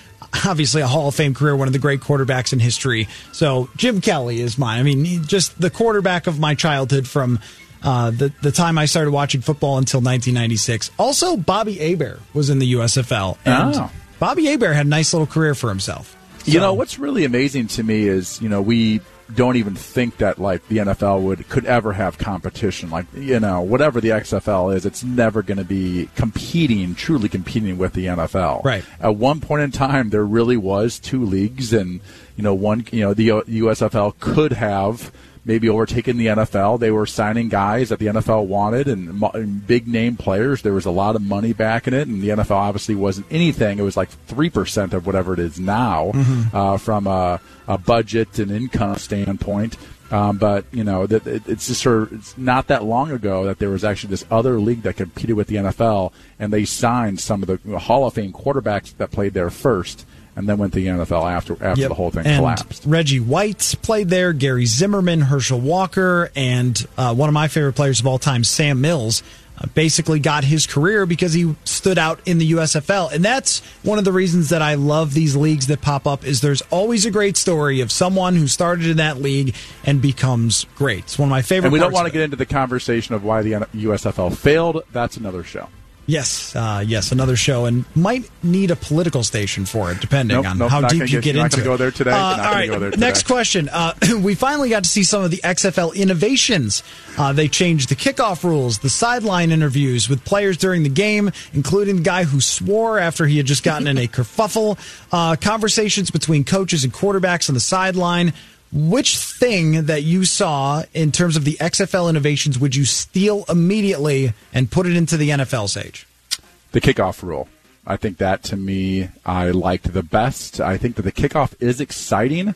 Speaker 3: Obviously, a Hall of Fame career, one of the great quarterbacks in history. So, Jim Kelly is mine. I mean, just the quarterback of my childhood from uh, the, the time I started watching football until 1996. Also, Bobby Hebert was in the USFL. And
Speaker 4: Oh.
Speaker 3: Bobby Hebert had a nice little career for himself.
Speaker 4: You know what's really amazing to me is you know we don't even think that like the NFL would could ever have competition like you know whatever the XFL is it's never going to be competing truly competing with the NFL.
Speaker 3: Right.
Speaker 4: At one point in time there really was two leagues and you know one you know the USFL could have maybe overtaken the NFL. They were signing guys that the NFL wanted and, and big name players. There was a lot of money back in it, and the NFL obviously wasn't anything. It was like three percent of whatever it is now
Speaker 10: Mhm.
Speaker 4: uh, from a, a budget and income standpoint. Um, but you know, that it, it's just sort of it's not that long ago that there was actually this other league that competed with the NFL, and they signed some of the Hall of Fame quarterbacks that played there first, and then went to the NFL after after
Speaker 3: Yep.
Speaker 4: the whole thing
Speaker 3: and
Speaker 4: collapsed.
Speaker 3: Reggie White played there, Gary Zimmerman, Herschel Walker, and uh, one of my favorite players of all time, Sam Mills. Uh, basically got his career because he stood out in the USFL. And that's one of the reasons that I love these leagues that pop up is there's always a great story of someone who started in that league and becomes great. It's one of my favorite
Speaker 4: And we don't want to get into the conversation of why the USFL failed. That's another show.
Speaker 3: Yes, uh, yes, another show, and might need a political station for it, depending
Speaker 4: Nope,
Speaker 3: on
Speaker 4: nope,
Speaker 3: how deep you
Speaker 4: get-
Speaker 3: get into it.
Speaker 4: go there today,
Speaker 3: Uh,
Speaker 4: not
Speaker 3: all
Speaker 4: gonna go there today.
Speaker 3: next question. Uh, we finally got to see some of the XFL innovations. Uh, they changed the kickoff rules, the sideline interviews with players during the game, including the guy who swore after he had just gotten in a kerfuffle, uh, conversations between coaches and quarterbacks on the sideline. Which thing that you saw in terms of the XFL innovations would you steal immediately and put it into the NFL stage?
Speaker 4: The kickoff rule. I think that to me, I liked the best. I think that the kickoff is exciting,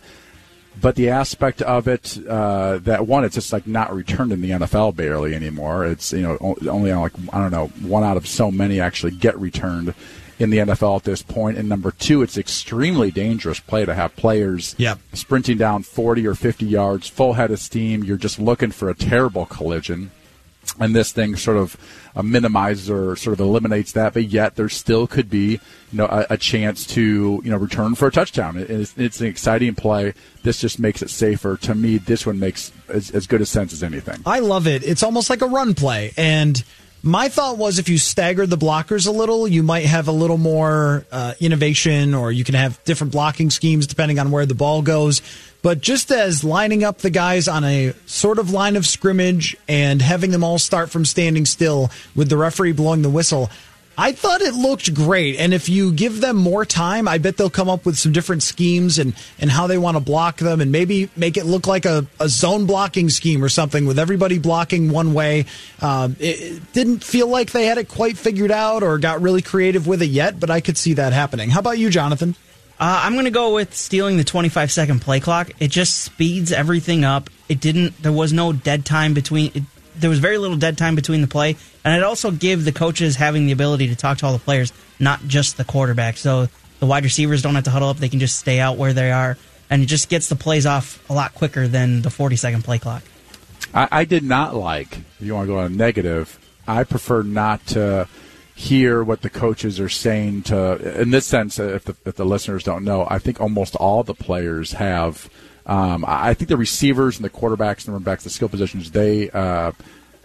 Speaker 4: but the aspect of it uh, that one, it's just like not returned in the NFL barely anymore. It's you know only on like I don't know one out of so many actually get returned in the NFL at this point. And number two, it's extremely dangerous play to have players
Speaker 3: Yep.
Speaker 4: sprinting down 40 or 50 yards, full head of steam. You're just looking for a terrible collision and this thing sort of uh, minimizes or sort of eliminates that, but yet there still could be, you know, a, a chance to, you know, return for a touchdown. It- it's, it's an exciting play. This just makes it safer. To me, this one makes as, as good a sense as anything.
Speaker 3: I love it. It's almost like a run play. And my thought was if you staggered the blockers a little, you might have a little more uh, innovation or you can have different blocking schemes depending on where the ball goes. But just as lining up the guys on a sort of line of scrimmage and having them all start from standing still with the referee blowing the whistle, I thought it looked great. And if you give them more time, I bet they'll come up with some different schemes and, and how they want to block them and maybe make it look like a, a zone blocking scheme or something with everybody blocking one way. Um, it, it didn't feel like they had it quite figured out or got really creative with it yet, but I could see that happening. How about you, Jonathan?
Speaker 6: Uh, I'm going to go with stealing the 25 second play clock. It just speeds everything up. It didn't. There was no dead time between. It, there was very little dead time between the play, and it also gave the coaches having the ability to talk to all the players, not just the quarterback. So the wide receivers don't have to huddle up; they can just stay out where they are, and it just gets the plays off a lot quicker than the 40 second play clock.
Speaker 4: I, I did not like, if you want to go on a negative, I prefer not to hear what the coaches are saying to, in this sense, if the, if the listeners don't know, I think almost all the players have, um, I think the receivers and the quarterbacks and the running backs, the skill positions, they, uh,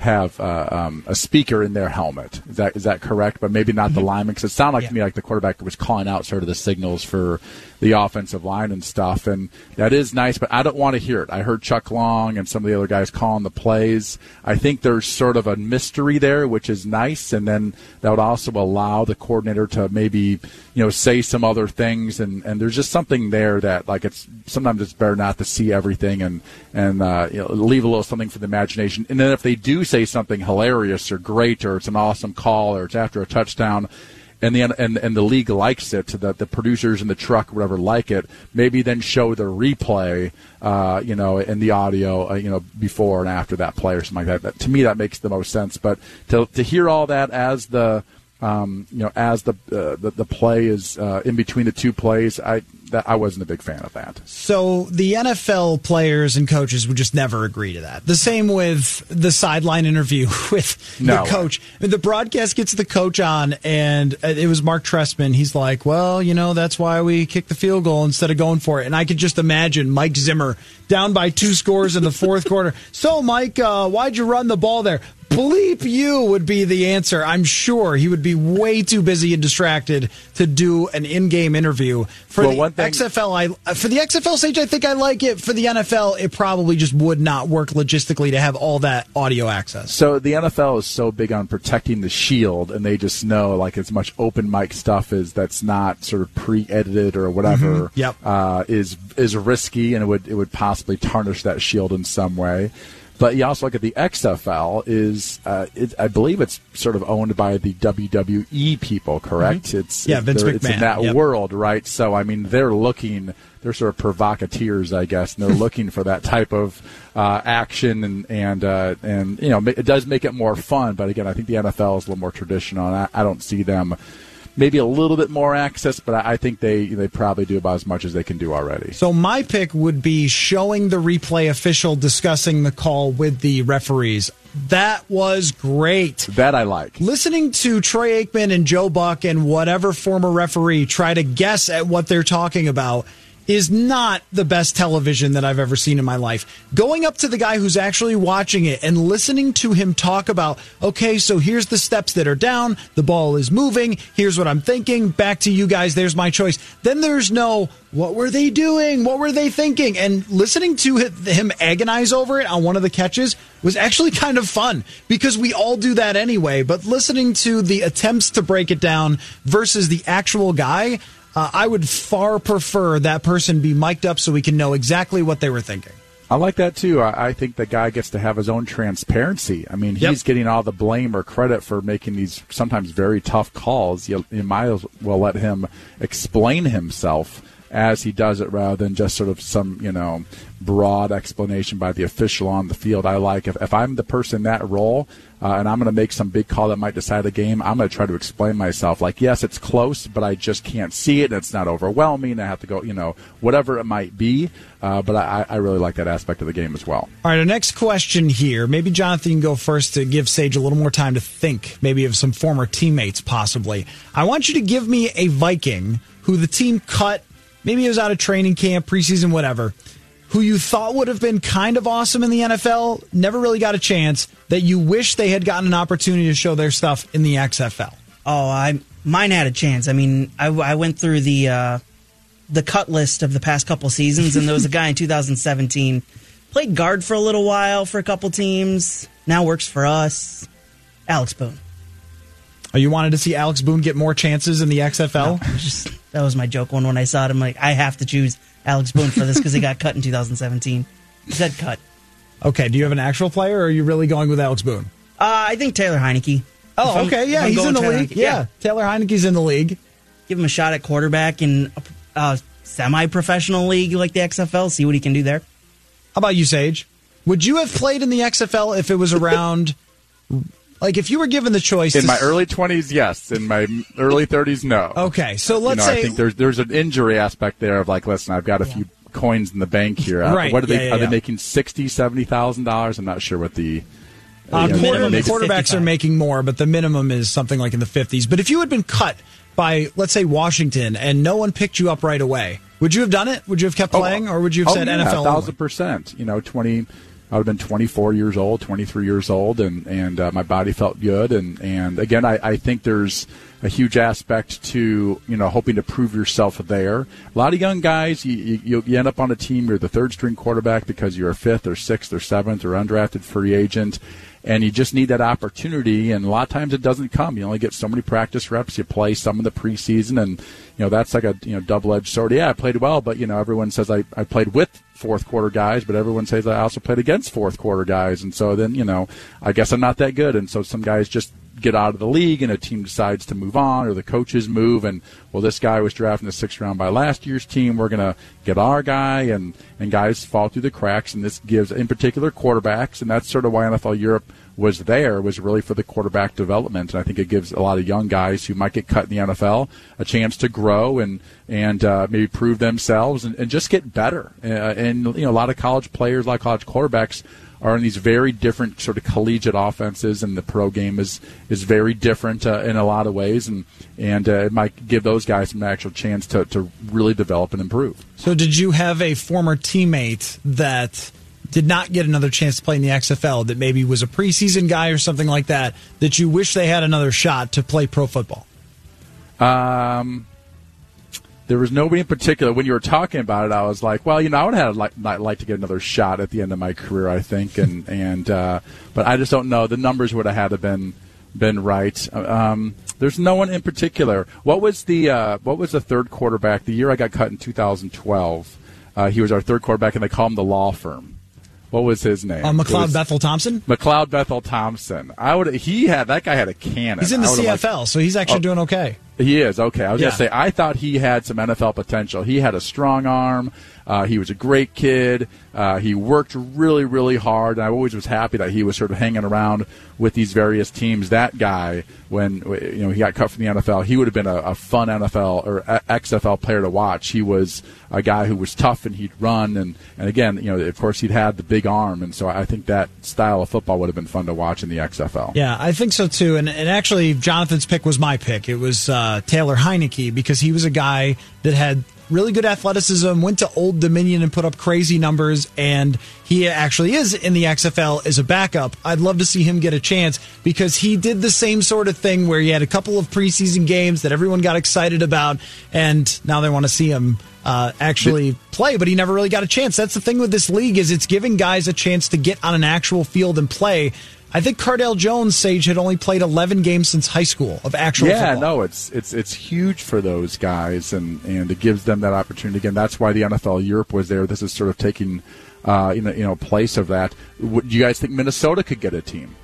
Speaker 4: have uh, um, a speaker in their helmet. Is that is that correct? But maybe not the lineman because it sounded like to me like the quarterback was calling out sort of the signals for the offensive line and stuff, and that is nice. But I don't want to hear it. I heard Chuck Long and some of the other guys calling the plays. I think there's sort of a mystery there, which is nice, and then that would also allow the coordinator to maybe you know say some other things, and and there's just something there that like it's sometimes it's better not to see everything and and uh, you know, leave a little something for the imagination. And then if they do say something hilarious or great or it's an awesome call or it's after a touchdown and the and and the league likes it, the the producers in the truck, whatever, like it. Maybe then show the replay, uh, you know, in the audio, uh, you know, before and after that play or something like that. that. To me, that makes the most sense. But to to hear all that as the um, you know, as the, uh, the the play is uh, in between the two plays, I that I wasn't a big fan of that.
Speaker 3: So the NFL players and coaches would just never agree to that. The same with the sideline interview with
Speaker 4: No
Speaker 3: the coach. The broadcast gets the coach on, and uh, it was Mark Trestman. He's like, "Well, you know, that's why we kicked the field goal instead of going for it." And I could just imagine Mike Zimmer down by two scores in the fourth quarter. So, Mike, uh, why'd you run the ball there? Bleep you would be the answer. I'm sure he would be way too busy and distracted to do an in-game interview for
Speaker 4: Well,
Speaker 3: the
Speaker 4: thing-
Speaker 3: XFL. I for the XFL stage, I think I like it. For the NFL, it probably just would not work logistically to have all that audio access.
Speaker 4: So the NFL is so big on protecting the shield, and they just know like as much open mic stuff is that's not sort of pre-edited or whatever.
Speaker 3: Mhm. Yep.
Speaker 4: uh, is is risky, and it would it would possibly tarnish that shield in some way. But you also look at the XFL is uh, it, I believe it's sort of owned by the WWE people, correct?
Speaker 3: Mhm.
Speaker 4: It's
Speaker 3: Yeah, Vince
Speaker 4: they're- It's in
Speaker 3: McMahon,
Speaker 4: that
Speaker 3: yep.
Speaker 4: world, right? So I mean, they're looking. They're sort of provocateurs, I guess, and they're looking for that type of uh, action, and and uh, and you know, it does make it more fun. But again, I think the NFL is a little more traditional, and I, I don't see them maybe a little bit more access, but I, think they they probably do about as much as they can do already.
Speaker 3: So my pick would be showing the replay official discussing the call with the referees. That was great.
Speaker 4: That I like.
Speaker 3: Listening to Troy Aikman and Joe Buck and whatever former referee try to guess at what they're talking about is not the best television that I've ever seen in my life. Going up to the guy who's actually watching it and listening to him talk about, okay, so here's the steps that are down, the ball is moving, here's what I'm thinking, back to you guys, there's my choice. Then there's no, what were they doing? What were they thinking? And listening to him agonize over it on one of the catches was actually kind of fun because we all do that anyway. But listening to the attempts to break it down versus the actual guy, uh, I would far prefer that person be mic'd up so we can know exactly what they were thinking.
Speaker 4: I like that too. I, I think the guy gets to have his own transparency. I mean, he's
Speaker 3: Yep.
Speaker 4: getting all the blame or credit for making these sometimes very tough calls. You, you might as well let him explain himself as he does it rather than just sort of some, you know, broad explanation by the official on the field. I like if, if I'm the person in that role uh, and I'm going to make some big call that might decide the game, I'm going to try to explain myself. Like, yes, it's close, but I just can't see it. And it's not overwhelming. I have to go, you know, whatever it might be. Uh, but I, I really like that aspect of the game as well.
Speaker 3: All right, our next question here. Maybe Jonathan can go first to give Sage a little more time to think, maybe of some former teammates, possibly. I want you to give me a Viking who the team cut, maybe it was out of training camp, preseason, whatever, who you thought would have been kind of awesome in the NFL, never really got a chance, that you wish they had gotten an opportunity to show their stuff in the XFL.
Speaker 6: Oh, I mine had a chance. I mean, I, I went through the uh, the cut list of the past couple seasons, and there was a guy in 2017 played guard for a little while for a couple teams. Now works for us. Alex Boone.
Speaker 3: Oh, you wanted to see Alex Boone get more chances in the XFL?
Speaker 6: Was just that was my joke one when I saw it. I'm like, I have to choose Alex Boone for this because he got cut in 2017. He said cut.
Speaker 3: Okay, do you have an actual player, or are you really going with Alex Boone?
Speaker 6: Uh, I think Taylor Heinicke.
Speaker 3: Oh, okay, yeah, he's in the
Speaker 6: Taylor
Speaker 3: league.
Speaker 6: Heinicke,
Speaker 3: Yeah. Taylor Heinicke's in the league.
Speaker 6: Give him a shot at quarterback in a uh, semi-professional league like the XFL. See what he can do there.
Speaker 3: How about you, Sage? Would you have played in the XFL if it was around? like, if you were given the choice
Speaker 4: In my
Speaker 3: s-
Speaker 4: early 20s, yes. In my early 30s, no.
Speaker 3: Okay, so let's
Speaker 4: know,
Speaker 3: say
Speaker 4: I think there's there's an injury aspect there of like, listen, I've got a few coins in the bank here. Uh,
Speaker 3: Right,
Speaker 4: What are they?
Speaker 3: yeah, yeah,
Speaker 4: are
Speaker 3: yeah.
Speaker 4: they making sixty, seventy thousand dollars? I'm not sure what the.
Speaker 3: uh,
Speaker 4: you know,
Speaker 3: quarter,
Speaker 4: maybe-
Speaker 3: quarterbacks are making more, but the minimum is something like in the fifties. But if you had been cut by, let's say, Washington, and no one picked you up right away, would you have done it? Would you have kept playing, or would you have
Speaker 4: oh,
Speaker 3: said
Speaker 4: yeah,
Speaker 3: NFL?
Speaker 4: A thousand percent. You know, twenty. I would have been 24 years old, 23 years old, and and uh, my body felt good. And and again, I, I think there's a huge aspect to you know hoping to prove yourself there. A lot of young guys, you, you, you end up on a team. You're the third string quarterback because you're a fifth or sixth or seventh or undrafted free agent and you just need that opportunity. And a lot of times it doesn't come. You only get so many practice reps. You play some of the preseason, and you know that's like a you know double edged sword. Yeah, I played well, but you know everyone says I, I played with fourth quarter guys, but everyone says I also played against fourth quarter guys, and so then you know I guess I'm not that good, and so some guys just get out of the league and a team decides to move on or the coaches move and well this guy was drafted in the sixth round by last year's team. We're going to get our guy and and guys fall through the cracks. And this gives in particular quarterbacks. And that's sort of why NFL Europe was there was really for the quarterback development. And I think it gives a lot of young guys who might get cut in the NFL a chance to grow and and uh, maybe prove themselves and, and just get better. Uh, and you know a lot of college players a lot of college quarterbacks are in these very different sort of collegiate offenses, and the pro game is is very different uh, in a lot of ways, and and uh, it might give those guys an actual chance to to really develop and improve.
Speaker 3: So, did you have a former teammate that? Did not get another chance to play in the XFL that maybe was a preseason guy or something like that that you wish they had another shot to play pro football?
Speaker 4: Um, there was nobody in particular. When you were talking about it, I was like, well, you know, I would have like like to get another shot at the end of my career, I think, and and uh, but I just don't know. The numbers would have had to been been right. Um, there's no one in particular. What was the uh, what was the third quarterback? The year I got cut in 2012, uh, he was our third quarterback, and they call him the law firm. What was his name?
Speaker 3: Uh, McLeod Bethel Thompson.
Speaker 4: McLeod Bethel Thompson. I would. He had that guy had a cannon.
Speaker 3: He's in the CFL, liked, so he's actually oh, doing okay.
Speaker 4: He is okay. I was yeah. gonna say I thought he had some NFL potential. He had a strong arm. Uh, he was a great kid. Uh, he worked really, really hard. And I always was happy that he was sort of hanging around with these various teams. That guy, when you know he got cut from the NFL, he would have been a, a fun NFL or XFL player to watch. He was a guy who was tough and he'd run. And, and again, you know, of course, he'd had the big arm. And so I think that style of football would have been fun to watch in the XFL.
Speaker 3: Yeah, I think so too. And, and actually, Jonathan's pick was my pick. It was uh, Taylor Heinicke because he was a guy that had really good athleticism, went to Old Dominion and put up crazy numbers, and he actually is in the XFL as a backup. I'd love to see him get a chance because he did the same sort of thing where he had a couple of preseason games that everyone got excited about, and now they want to see him uh, actually play, but he never really got a chance. That's the thing with this league is it's giving guys a chance to get on an actual field and play I think Cardale Jones, Sage, had only played 11 games since high school of actual
Speaker 4: yeah,
Speaker 3: football.
Speaker 4: no, it's it's it's huge for those guys, and, and it gives them that opportunity. Again, that's why the NFL Europe was there. This is sort of taking, uh, you know, you know, place of that. Would, do you guys think Minnesota could get a team?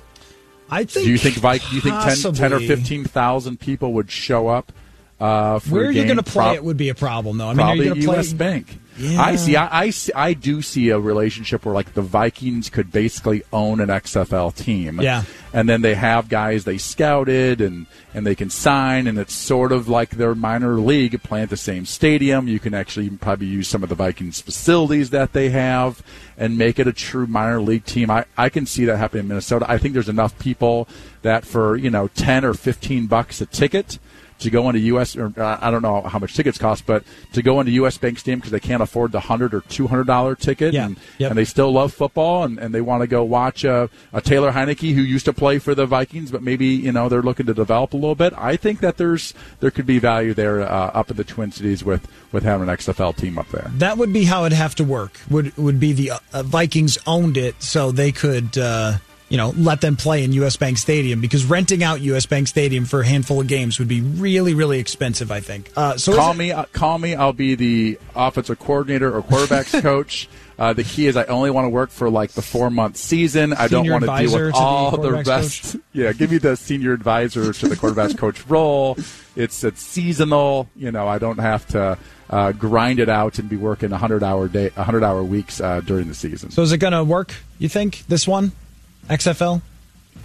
Speaker 3: I think.
Speaker 4: Do you think Vike? Do you think 10, 10 or fifteen thousand people would show up? Uh,
Speaker 3: Where
Speaker 4: are
Speaker 3: you
Speaker 4: going
Speaker 3: to play? It would be a problem, though. I
Speaker 4: mean, probably
Speaker 3: are you
Speaker 4: going to
Speaker 3: Play-
Speaker 4: Bank.
Speaker 3: Yeah.
Speaker 4: I see. I, I, see, I do see a relationship where like the Vikings could basically own an XFL team.
Speaker 3: Yeah.
Speaker 4: And then they have guys they scouted and and they can sign and it's sort of like their minor league playing at the same stadium. You can actually probably use some of the Vikings facilities that they have and make it a true minor league team. I, I can see that happening in Minnesota. I think there's enough people that for, you know, ten or fifteen bucks a ticket to go into U.S. or uh, I don't know how much tickets cost, but to go into U.S. Bank Stadium because they can't afford the hundred or two hundred dollar ticket,
Speaker 3: yeah.
Speaker 4: and,
Speaker 3: yep.
Speaker 4: and they still love football, and, and they want to go watch a, a Taylor Heinicke who used to play for the Vikings, but maybe you know they're looking to develop a little bit. I think that there's there could be value there uh, up in the Twin Cities with with having an XFL team up there.
Speaker 3: That would be how it'd have to work. Would would be the uh, Vikings owned it so they could. Uh, you know, let them play in US Bank Stadium because renting out US Bank Stadium for a handful of games would be really, really expensive. I think. Uh, so
Speaker 4: call me, uh, call me. I'll be the offensive coordinator or quarterbacks coach. Uh, the key is I only want to work for like the four month season. I don't want to deal with all the, the rest. Coach. Yeah, give me the senior advisor to the quarterbacks coach role. It's it's seasonal. You know, I don't have to. Uh, grind it out and be working 100 hour day 100 hour weeks uh, during the season.
Speaker 3: So is it going to work, you think, this one? XFL?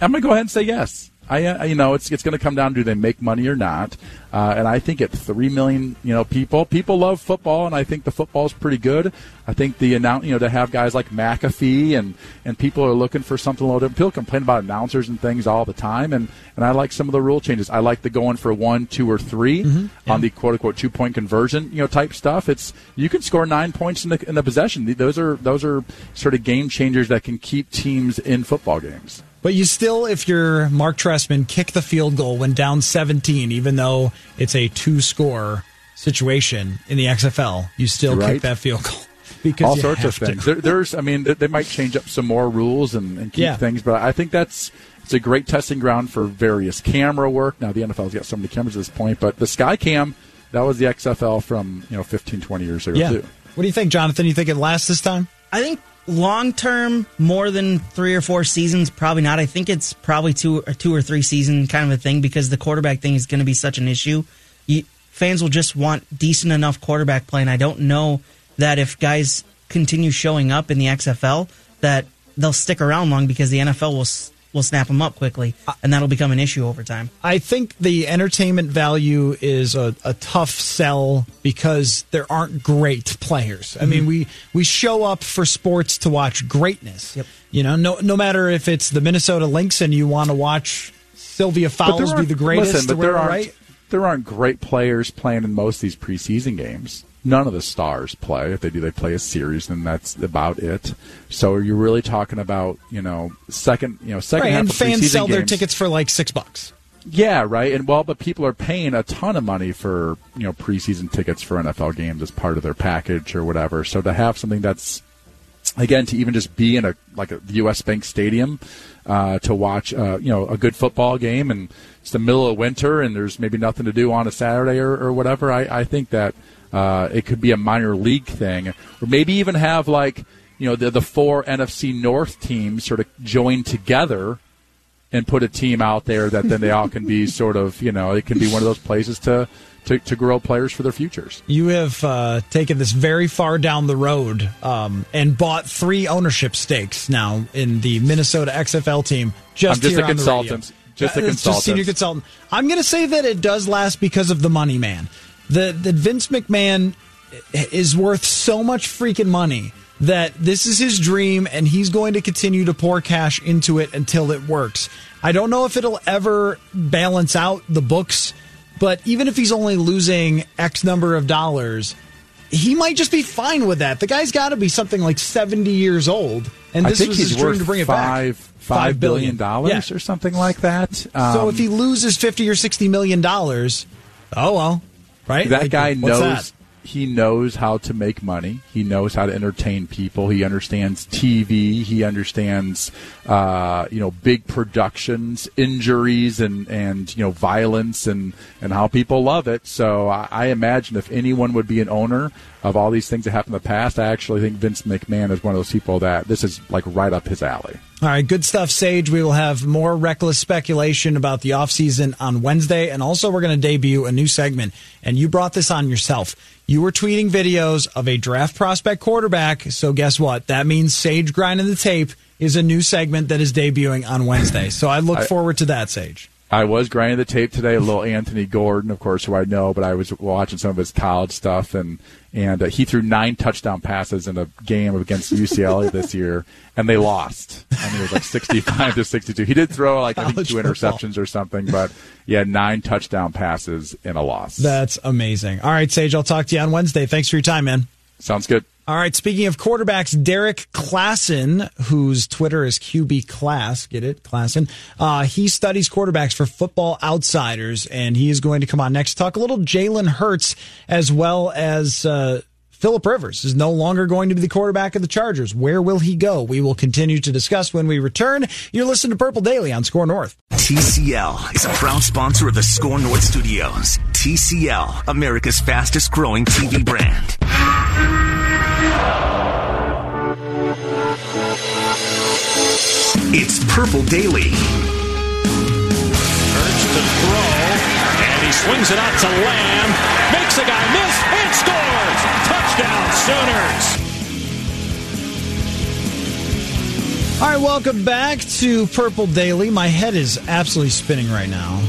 Speaker 4: I'm going to go ahead and say yes. I, uh, you know, it's it's going to come down to do they make money or not. Uh, and I think at three million, you know, people, people love football, and I think the football is pretty good. I think the announce, you know, to have guys like McAfee and and people are looking for something a little different. People complain about announcers and things all the time, and and I like some of the rule changes. I like the going for one, two, or 3
Speaker 3: Mm-hmm.
Speaker 4: on the quote unquote two point conversion, you know, type stuff. It's you can score nine points in the in the possession. Those are those are sort of game changers that can keep teams in football games.
Speaker 3: But you still, if you're Mark Trestman, kick the field goal when down 17, even though it's a two score situation in the XFL. You still
Speaker 4: Right.
Speaker 3: kick that field goal. Because
Speaker 4: all sorts of things. There, there's, I mean, they- they might change up some more rules and, and keep
Speaker 3: Yeah.
Speaker 4: things, but I think that's it's a great testing ground for various camera work. Now the NFL's got so many cameras at this point, but the Sky Cam that was the XFL from you know 15, 20 years ago
Speaker 3: Yeah.
Speaker 4: too.
Speaker 3: What do you think, Jonathan? You think it lasts this time?
Speaker 6: I think long term, more than three or four seasons, probably not. I think it's probably two or two or three season kind of a thing because the quarterback thing is going to be such an issue. You, fans will just want decent enough quarterback play, and I don't know that if guys continue showing up in the XFL that they'll stick around long because the NFL will s- will snap them up quickly, and that'll become an issue over time.
Speaker 3: I think the entertainment value is a, a tough sell because there aren't great players. I mean, mm-hmm. we we show up for sports to watch greatness.
Speaker 6: Yep.
Speaker 3: You know, no no matter if it's the Minnesota Lynx and you want to watch Sylvia Fowles be the greatest,
Speaker 4: Listen, but there aren't
Speaker 3: right?
Speaker 4: there aren't great players playing in most of these preseason games. None of the stars play. If they do, they play a series, and that's about it. So you're really talking about you know second you know second
Speaker 3: Right,
Speaker 4: half
Speaker 3: and
Speaker 4: of
Speaker 3: fans sell their tickets for like six bucks.
Speaker 4: Yeah, right. And well, but people are paying a ton of money for you know preseason tickets for NFL games as part of their package or whatever. So to have something that's again to even just be in a like a U.S. Bank Stadium uh, to watch uh, you know a good football game and it's the middle of winter and there's maybe nothing to do on a Saturday or, or whatever. I, I think that uh, it could be a minor league thing or maybe even have like you know the the four NFC North teams sort of join together and put a team out there that then they all can be sort of you know it can be one of those places to to, to grow players for their futures.
Speaker 3: You have uh, taken this very far down the road um, and bought three ownership stakes now in the Minnesota XFL team. Just
Speaker 4: just
Speaker 3: here
Speaker 4: a
Speaker 3: on the
Speaker 4: consultant.
Speaker 3: radio.
Speaker 4: Just a
Speaker 3: Uh, it's
Speaker 4: consultant.
Speaker 3: senior consultant. I'm going to say that it does last because of the money, man. The that Vince McMahon is worth so much freaking money that this is his dream, and he's going to continue to pour cash into it until it works. I don't know if it'll ever balance out the books, but even if he's only losing X number of dollars, he might just be fine with that. The guy's got to be something like 70 years old, and
Speaker 4: I
Speaker 3: this
Speaker 4: think
Speaker 3: was
Speaker 4: he's
Speaker 3: his dream to bring it
Speaker 4: five
Speaker 3: back.
Speaker 4: five billion dollars
Speaker 3: Yeah.
Speaker 4: or something like that.
Speaker 3: so
Speaker 4: Um,
Speaker 3: if he loses 50 or 60 million dollars, oh well, right?
Speaker 4: that
Speaker 3: Like,
Speaker 4: guy knows
Speaker 3: that?
Speaker 4: he knows how to make money. He knows how to entertain people. He understands TV. He understands uh, you know big productions, injuries, and and you know violence and and how people love it. So I, I imagine if anyone would be an owner of all these things that happened in the past, I actually think Vince McMahon is one of those people that this is like right up his alley.
Speaker 3: All right, good stuff, Sage. We will have more reckless speculation about the offseason on Wednesday. And also, we're going to debut a new segment. And you brought this on yourself. You were tweeting videos of a draft prospect quarterback. So, guess what? That means Sage Grinding the Tape is a new segment that is debuting on Wednesday. So, I look
Speaker 4: I-
Speaker 3: forward to that, Sage.
Speaker 4: I was grinding the tape today. A little Anthony Gordon, of course, who I know, but I was watching some of his college stuff, and and uh, he threw nine touchdown passes in a game against UCLA this year, and they lost. I mean, it was like sixty-five to sixty-two. He did throw like I think two
Speaker 3: football.
Speaker 4: interceptions or something, but yeah, nine touchdown passes in a loss.
Speaker 3: That's amazing. All right, Sage, I'll talk to you on Wednesday. Thanks for your time, man.
Speaker 4: Sounds good.
Speaker 3: All right, speaking of quarterbacks, Derrik Klassen, whose Twitter is QB Class, get it, Klassen. Uh, he studies quarterbacks for Football Outsiders, and he is going to come on next. Talk a little Jalen Hurts as well as uh, Philip Rivers is no longer going to be the quarterback of the Chargers. Where will he go? We will continue to discuss when we return. You're listening to Purple Daily on SKOR North.
Speaker 1: TCL is a proud sponsor of the SKOR North Studios. TCL, America's fastest growing TV brand. It's Purple Daily.
Speaker 8: Hurts to throw, and he swings it out to Lamb, makes a guy miss, and scores! Touchdown, Sooners!
Speaker 3: All right, welcome back to Purple Daily. My head is absolutely spinning right now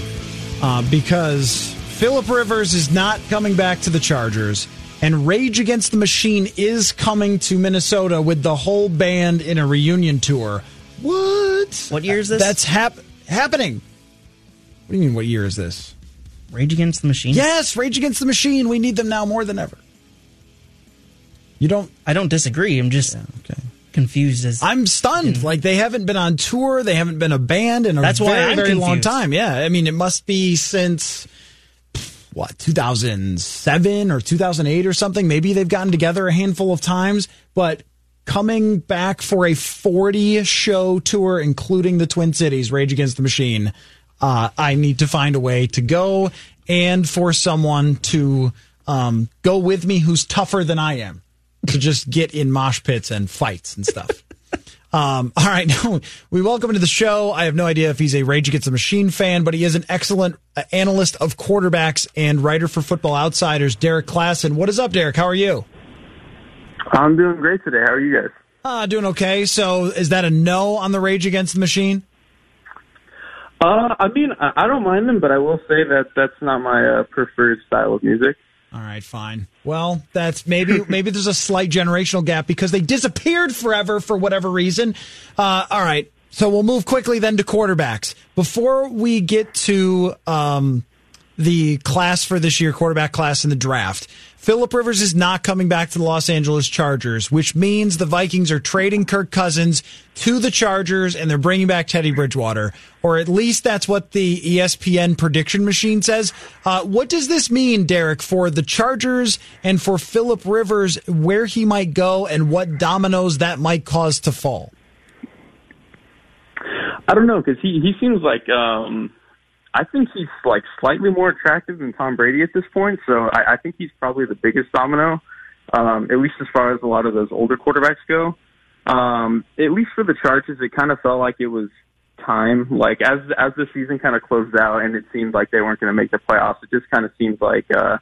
Speaker 3: uh, because Philip Rivers is not coming back to the Chargers, and Rage Against the Machine is coming to Minnesota with the whole band in a reunion tour. What?
Speaker 6: What year is this?
Speaker 3: That's hap- happening. What do you mean? What year is this?
Speaker 6: Rage Against the Machine.
Speaker 3: Yes, Rage Against the Machine. We need them now more than ever. You don't.
Speaker 6: I don't disagree. I'm just
Speaker 3: okay.
Speaker 6: confused as
Speaker 3: I'm stunned. Like they haven't been on tour. They haven't been a band in a
Speaker 6: That's why
Speaker 3: very,
Speaker 6: I'm
Speaker 3: very long time. Yeah, I mean, it must be since what 2007 or 2008 or something. Maybe they've gotten together a handful of times, but coming back for a 40 show tour, including the Twin Cities, Rage Against the Machine. Uh, I need to find a way to go and for someone to um, go with me who's tougher than I am to just get in mosh pits and fights and stuff. Um, all right, now we welcome him to the show. I have no idea if he's a Rage Against the Machine fan, but he is an excellent uh, analyst of quarterbacks and writer for Football Outsiders, Derrik Klassen. What is up, Derrik? How are you?
Speaker 10: I'm doing great today. How are you guys?
Speaker 3: Uh, doing okay. So, is that a no on the Rage Against the Machine?
Speaker 10: Uh, I mean, I don't mind them, but I will say that that's not my uh, preferred style of music.
Speaker 3: All right, fine. Well, that's maybe maybe there's a slight generational gap because they disappeared forever for whatever reason. Uh, all right, so we'll move quickly then to quarterbacks before we get to um, the class for this year, quarterback class in the draft. Philip Rivers is not coming back to the Los Angeles Chargers, which means the Vikings are trading Kirk Cousins to the Chargers and they're bringing back Teddy Bridgewater, or at least that's what the ESPN prediction machine says. Uh, what does this mean, Derrik, for the Chargers and for Philip Rivers, where he might go and what dominoes that might cause to fall?
Speaker 10: I don't know because he he seems like um, I think he's like slightly more attractive than Tom Brady at this point. So I, I think he's probably the biggest domino, um, at least as far as a lot of those older quarterbacks go. Um, at least for the Chargers, it kind of felt like it was time. Like as as the season kind of closed out and it seemed like they weren't going to make the playoffs, it just kind of seemed like uh,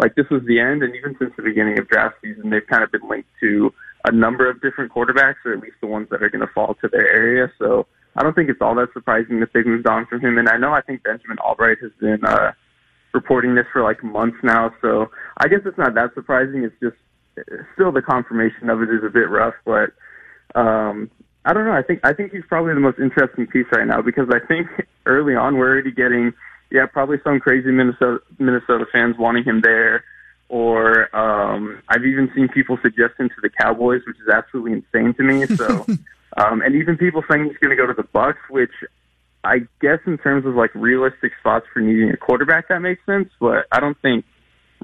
Speaker 10: like this was the end. And even since the beginning of draft season, they've kind of been linked to a number of different quarterbacks, or at least the ones that are going to fall to their area. So I don't think it's all that surprising that they've moved on from him. And I know I think Benjamin Allbright has been uh, reporting this for like months now. So I guess it's not that surprising. It's just still the confirmation of it is a bit rough, but um, I don't know. I think I think he's probably the most interesting piece right now because I think early on we're already getting yeah probably some crazy Minnesota Minnesota fans wanting him there, or um, I've even seen people suggest him to the Cowboys, which is absolutely insane to me. So, um, and even people saying he's going to go to the Bucs, which I guess in terms of like realistic spots for needing a quarterback that makes sense, but I don't think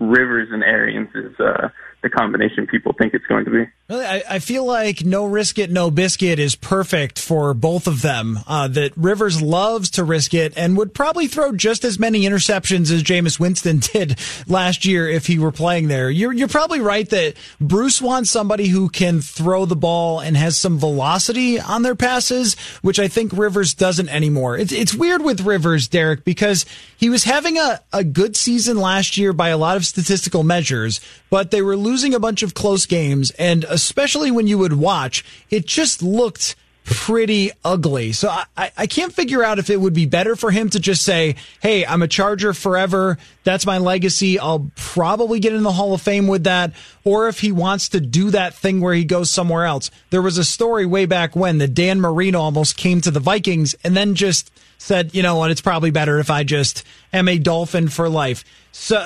Speaker 10: Rivers and Arians is uh, the combination people think it's going to be.
Speaker 3: Really, I, I feel like no risk it, no biscuit is perfect for both of them. Uh, that Rivers loves to risk it and would probably throw just as many interceptions as Jameis Winston did last year if he were playing there. You're, you're probably right that Bruce wants somebody who can throw the ball and has some velocity on their passes, which I think Rivers doesn't anymore. It's, it's weird with Rivers, Derrik, because he was having a, a good season last year by a lot of statistical measures, but they were losing a bunch of close games. And especially when you would watch, it just looked pretty ugly. So I- I, can't figure out if it would be better for him to just say, Hey, I'm a Charger forever. That's my legacy. I'll probably get in the Hall of Fame with that. Or if he wants to do that thing where he goes somewhere else. There was a story way back when that Dan Marino almost came to the Vikings and then just said, you know what, it's probably better if I just am a Dolphin for life. So,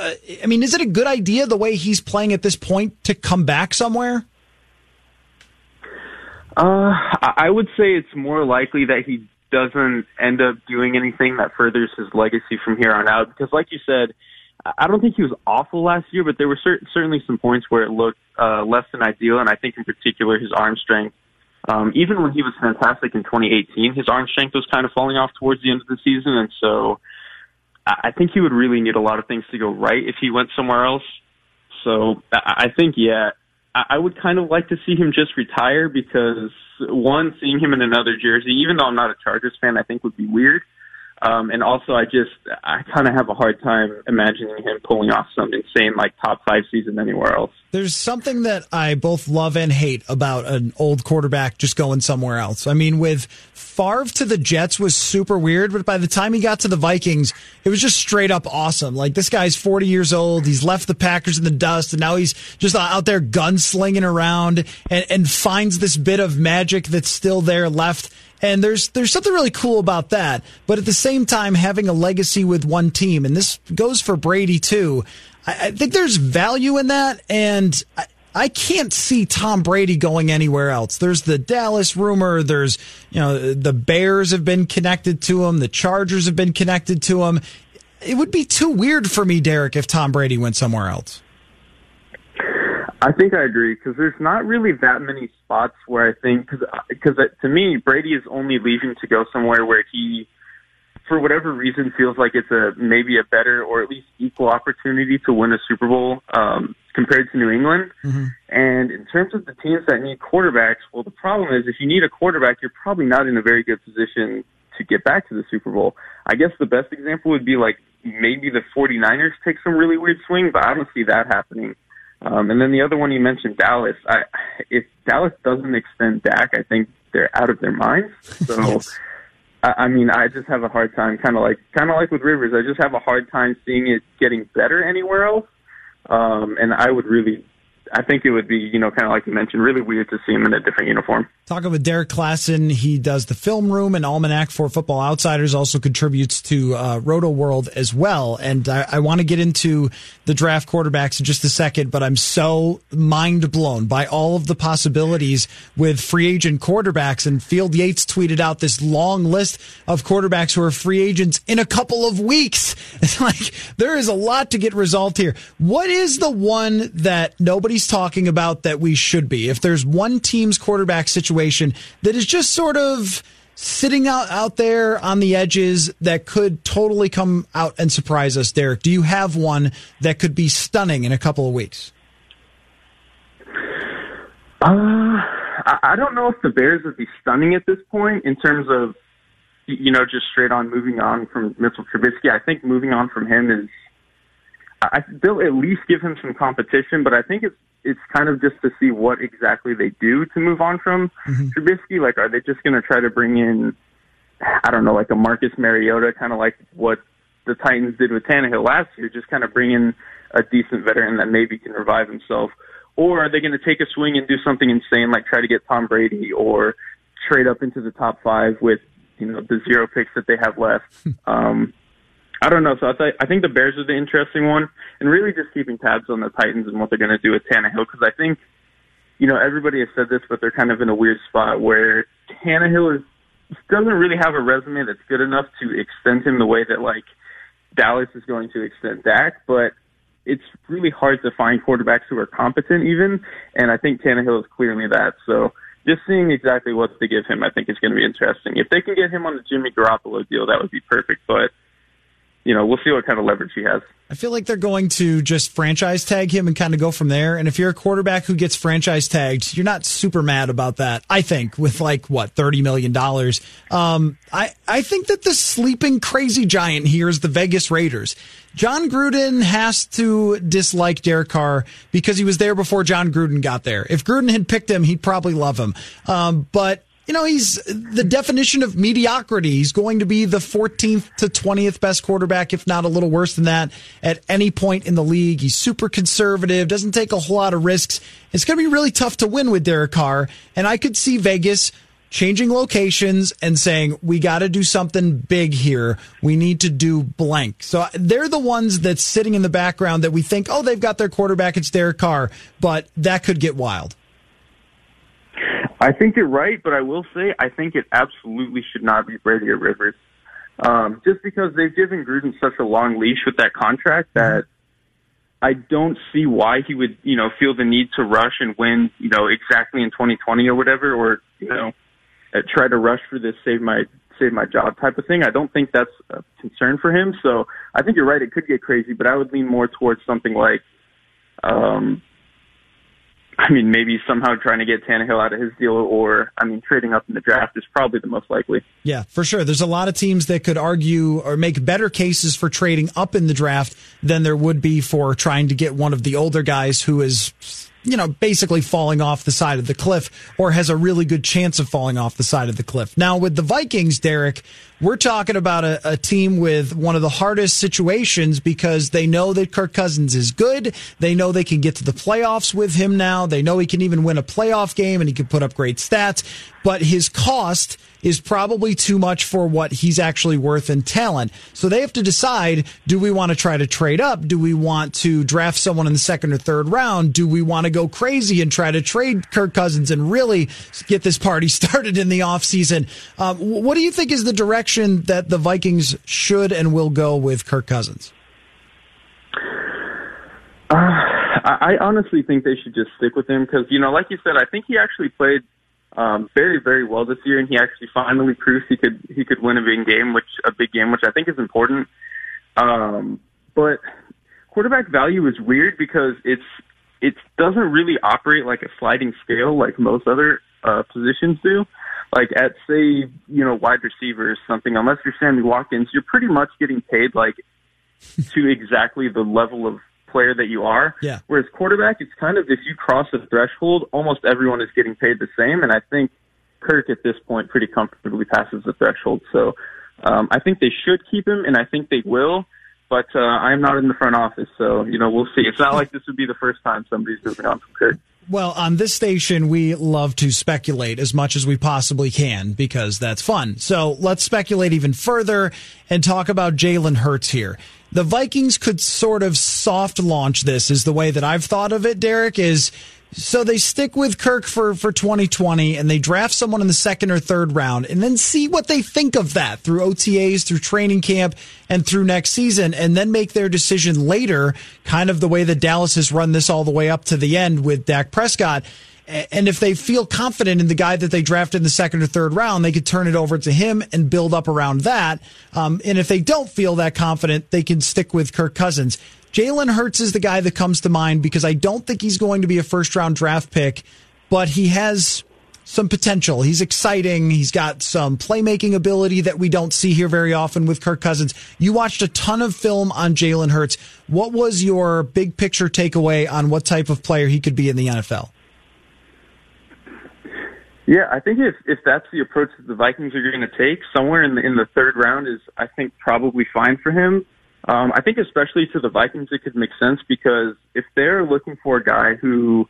Speaker 3: I mean, is it a good idea the way he's playing at this point to come back somewhere?
Speaker 10: Uh, I would say it's more likely that he doesn't end up doing anything that furthers his legacy from here on out. Because, like you said, I don't think he was awful last year, but there were cer- certainly some points where it looked uh, less than ideal. And I think, in particular, his arm strength. Um, even when he was fantastic in 2018, his arm strength was kind of falling off towards the end of the season, and so I think he would really need a lot of things to go right if he went somewhere else. So I think, yeah, I would kind of like to see him just retire because one, seeing him in another jersey, even though I'm not a Chargers fan, I think would be weird. Um, and also, I just I kind of have a hard time imagining him pulling off some insane like top five season anywhere else.
Speaker 3: There's something that I both love and hate about an old quarterback just going somewhere else. I mean, with Favre to the Jets was super weird, but by the time he got to the Vikings, it was just straight up awesome. Like this guy's 40 years old, he's left the Packers in the dust, and now he's just out there gunslinging around and, and finds this bit of magic that's still there left. And there's there's something really cool about that. But at the same time, having a legacy with one team, and this goes for Brady too. I, I think there's value in that, and I, I can't see Tom Brady going anywhere else. There's the Dallas rumor. There's you know the Bears have been connected to him. The Chargers have been connected to him. It would be too weird for me, Derrik, if Tom Brady went somewhere else.
Speaker 10: I think I agree because there's not really that many spots where I think because because to me Brady is only leaving to go somewhere where he, for whatever reason, feels like it's a maybe a better or at least equal opportunity to win a Super Bowl um, compared to New England.
Speaker 3: Mm-hmm.
Speaker 10: And in terms of the teams that need quarterbacks, well, the problem is if you need a quarterback, you're probably not in a very good position to get back to the Super Bowl. I guess the best example would be like maybe the 49ers take some really weird swing, but I don't see that happening. Um, and then the other one you mentioned, Dallas. I, if Dallas doesn't extend Dak, I think they're out of their minds. So,
Speaker 3: yes.
Speaker 10: I, I mean, I just have a hard time, kind of like, kind of like with Rivers. I just have a hard time seeing it getting better anywhere else. Um, and I would really I think it would be, you know, kind of like you mentioned, really weird to see him in a different uniform.
Speaker 3: Talking with Derrik Klassen, he does the film room and Almanac for Football Outsiders, also contributes to uh, Rotoworld as well. And I, I want to get into the draft quarterbacks in just a second, but I'm so mind blown by all of the possibilities with free agent quarterbacks. And Field Yates tweeted out this long list of quarterbacks who are free agents in a couple of weeks. It's like there is a lot to get resolved here. What is the one that nobody's talking about that we should be? If there's one team's quarterback situation that is just sort of sitting out, out there on the edges that could totally come out and surprise us, Derrik, do you have one that could be stunning in a couple of weeks?
Speaker 10: Uh, I don't know if the Bears would be stunning at this point in terms of, you know, just straight on moving on from Mitchell Trubisky. I think moving on from him is, I, they'll at least give him some competition, but I think it's it's kind of just to see what exactly they do to move on from
Speaker 3: Mm-hmm.
Speaker 10: Trubisky. Like, are they just going to try to bring in, I don't know, like a Marcus Mariota, kind of like what the Titans did with Tannehill last year, just kind of bring in a decent veteran that maybe can revive himself? Or are they going to take a swing and do something insane, like try to get Tom Brady or trade up into the top five with, you know, the zero picks that they have left? um, I don't know. So I, th- I think the Bears are the interesting one, and really just keeping tabs on the Titans and what they're going to do with Tannehill because I think, you know, everybody has said this, but they're kind of in a weird spot where Tannehill is doesn't really have a resume that's good enough to extend him the way that like Dallas is going to extend Dak, but it's really hard to find quarterbacks who are competent even, and I think Tannehill is clearly that. So just seeing exactly what to give him, I think is going to be interesting. If they can get him on the Jimmy Garoppolo deal, that would be perfect. But you know, we'll see what kind of leverage he has.
Speaker 3: I feel like they're going to just franchise tag him and kind of go from there. And if you're a quarterback who gets franchise tagged, you're not super mad about that. I think with like what thirty million dollars. Um, I I think that the sleeping crazy giant here is the Vegas Raiders. Jon Gruden has to dislike Derek Carr because he was there before Jon Gruden got there. If Gruden had picked him, he'd probably love him. Um, but you know, he's the definition of mediocrity. He's going to be the 14th to 20th best quarterback, if not a little worse than that, at any point in the league. He's super conservative, doesn't take a whole lot of risks. It's going to be really tough to win with Derek Carr. And I could see Vegas changing locations and saying, we got to do something big here. We need to do blank. So they're the ones that's sitting in the background that we think, oh, they've got their quarterback. It's Derek Carr. But that could get wild.
Speaker 10: I think you're right, but I will say I think it absolutely should not be Brady or Rivers. Um, just because they've given Gruden such a long leash with that contract that I don't see why he would, you know, feel the need to rush and win, you know, exactly in 2020 or whatever, or you know, uh, try to rush for this save my save my job type of thing. I don't think that's a concern for him. So I think you're right; it could get crazy, but I would lean more towards something like, um, I mean, maybe somehow trying to get Tannehill out of his deal, or I mean, trading up in the draft is probably the most likely.
Speaker 3: Yeah, for sure. There's a lot of teams that could argue or make better cases for trading up in the draft than there would be for trying to get one of the older guys who is you know, basically falling off the side of the cliff or has a really good chance of falling off the side of the cliff. Now, with the Vikings, Derrik, we're talking about a, a, team with one of the hardest situations because they know that Kirk Cousins is good. They know they can get to the playoffs with him now. They know he can even win a playoff game and he can put up great stats, but his cost is probably too much for what he's actually worth in talent. So they have to decide, do we want to try to trade up? Do we want to draft someone in the second or third round? Do we want to go crazy and try to trade Kirk Cousins and really get this party started in the offseason? Um, what do you think is the direction direction that the Vikings should and will go with Kirk Cousins?
Speaker 10: Uh, I honestly think they should just stick with him because, you know, like you said, I think he actually played um, very, very well this year, and he actually finally proved he could he could win a big game, which a big game, which I think is important. Um, but quarterback value is weird because it's it doesn't really operate like a sliding scale like most other uh, positions do like at say you know wide receiver or something unless you're Sammy Watkins you're pretty much getting paid like to exactly the level of player that you are.
Speaker 3: Yeah.
Speaker 10: Whereas quarterback, it's kind of if you cross a threshold, almost everyone is getting paid the same, and I think Kirk at this point pretty comfortably passes the threshold. So um, I think they should keep him, and I think they will. But uh, I'm not in the front office, so you know we'll see. It's not like this would be the first time somebody's moving on from Kirk.
Speaker 3: Well, on this station, we love to speculate as much as we possibly can because that's fun. So let's speculate even further and talk about Jalen Hurts here. The Vikings could sort of soft launch this, is the way that I've thought of it, Derrik, is so they stick with Kirk for, for 2020 and they draft someone in the second or third round and then see what they think of that through OTAs, through training camp, and through next season, and then make their decision later, kind of the way that Dallas has run this all the way up to the end with Dak Prescott. And if they feel confident in the guy that they drafted in the second or third round, they could turn it over to him and build up around that. Um, and if they don't feel that confident, they can stick with Kirk Cousins. Jalen Hurts is the guy that comes to mind because I don't think he's going to be a first round draft pick, but he has some potential. He's exciting. He's got some playmaking ability that we don't see here very often with Kirk Cousins. You watched a ton of film on Jalen Hurts. What was your big picture takeaway on what type of player he could be in the NFL?
Speaker 10: Yeah, I think if if that's the approach that the Vikings are going to take, somewhere in the in the third round is I think probably fine for him. Um, I think especially to the Vikings, it could make sense because if they're looking for a guy who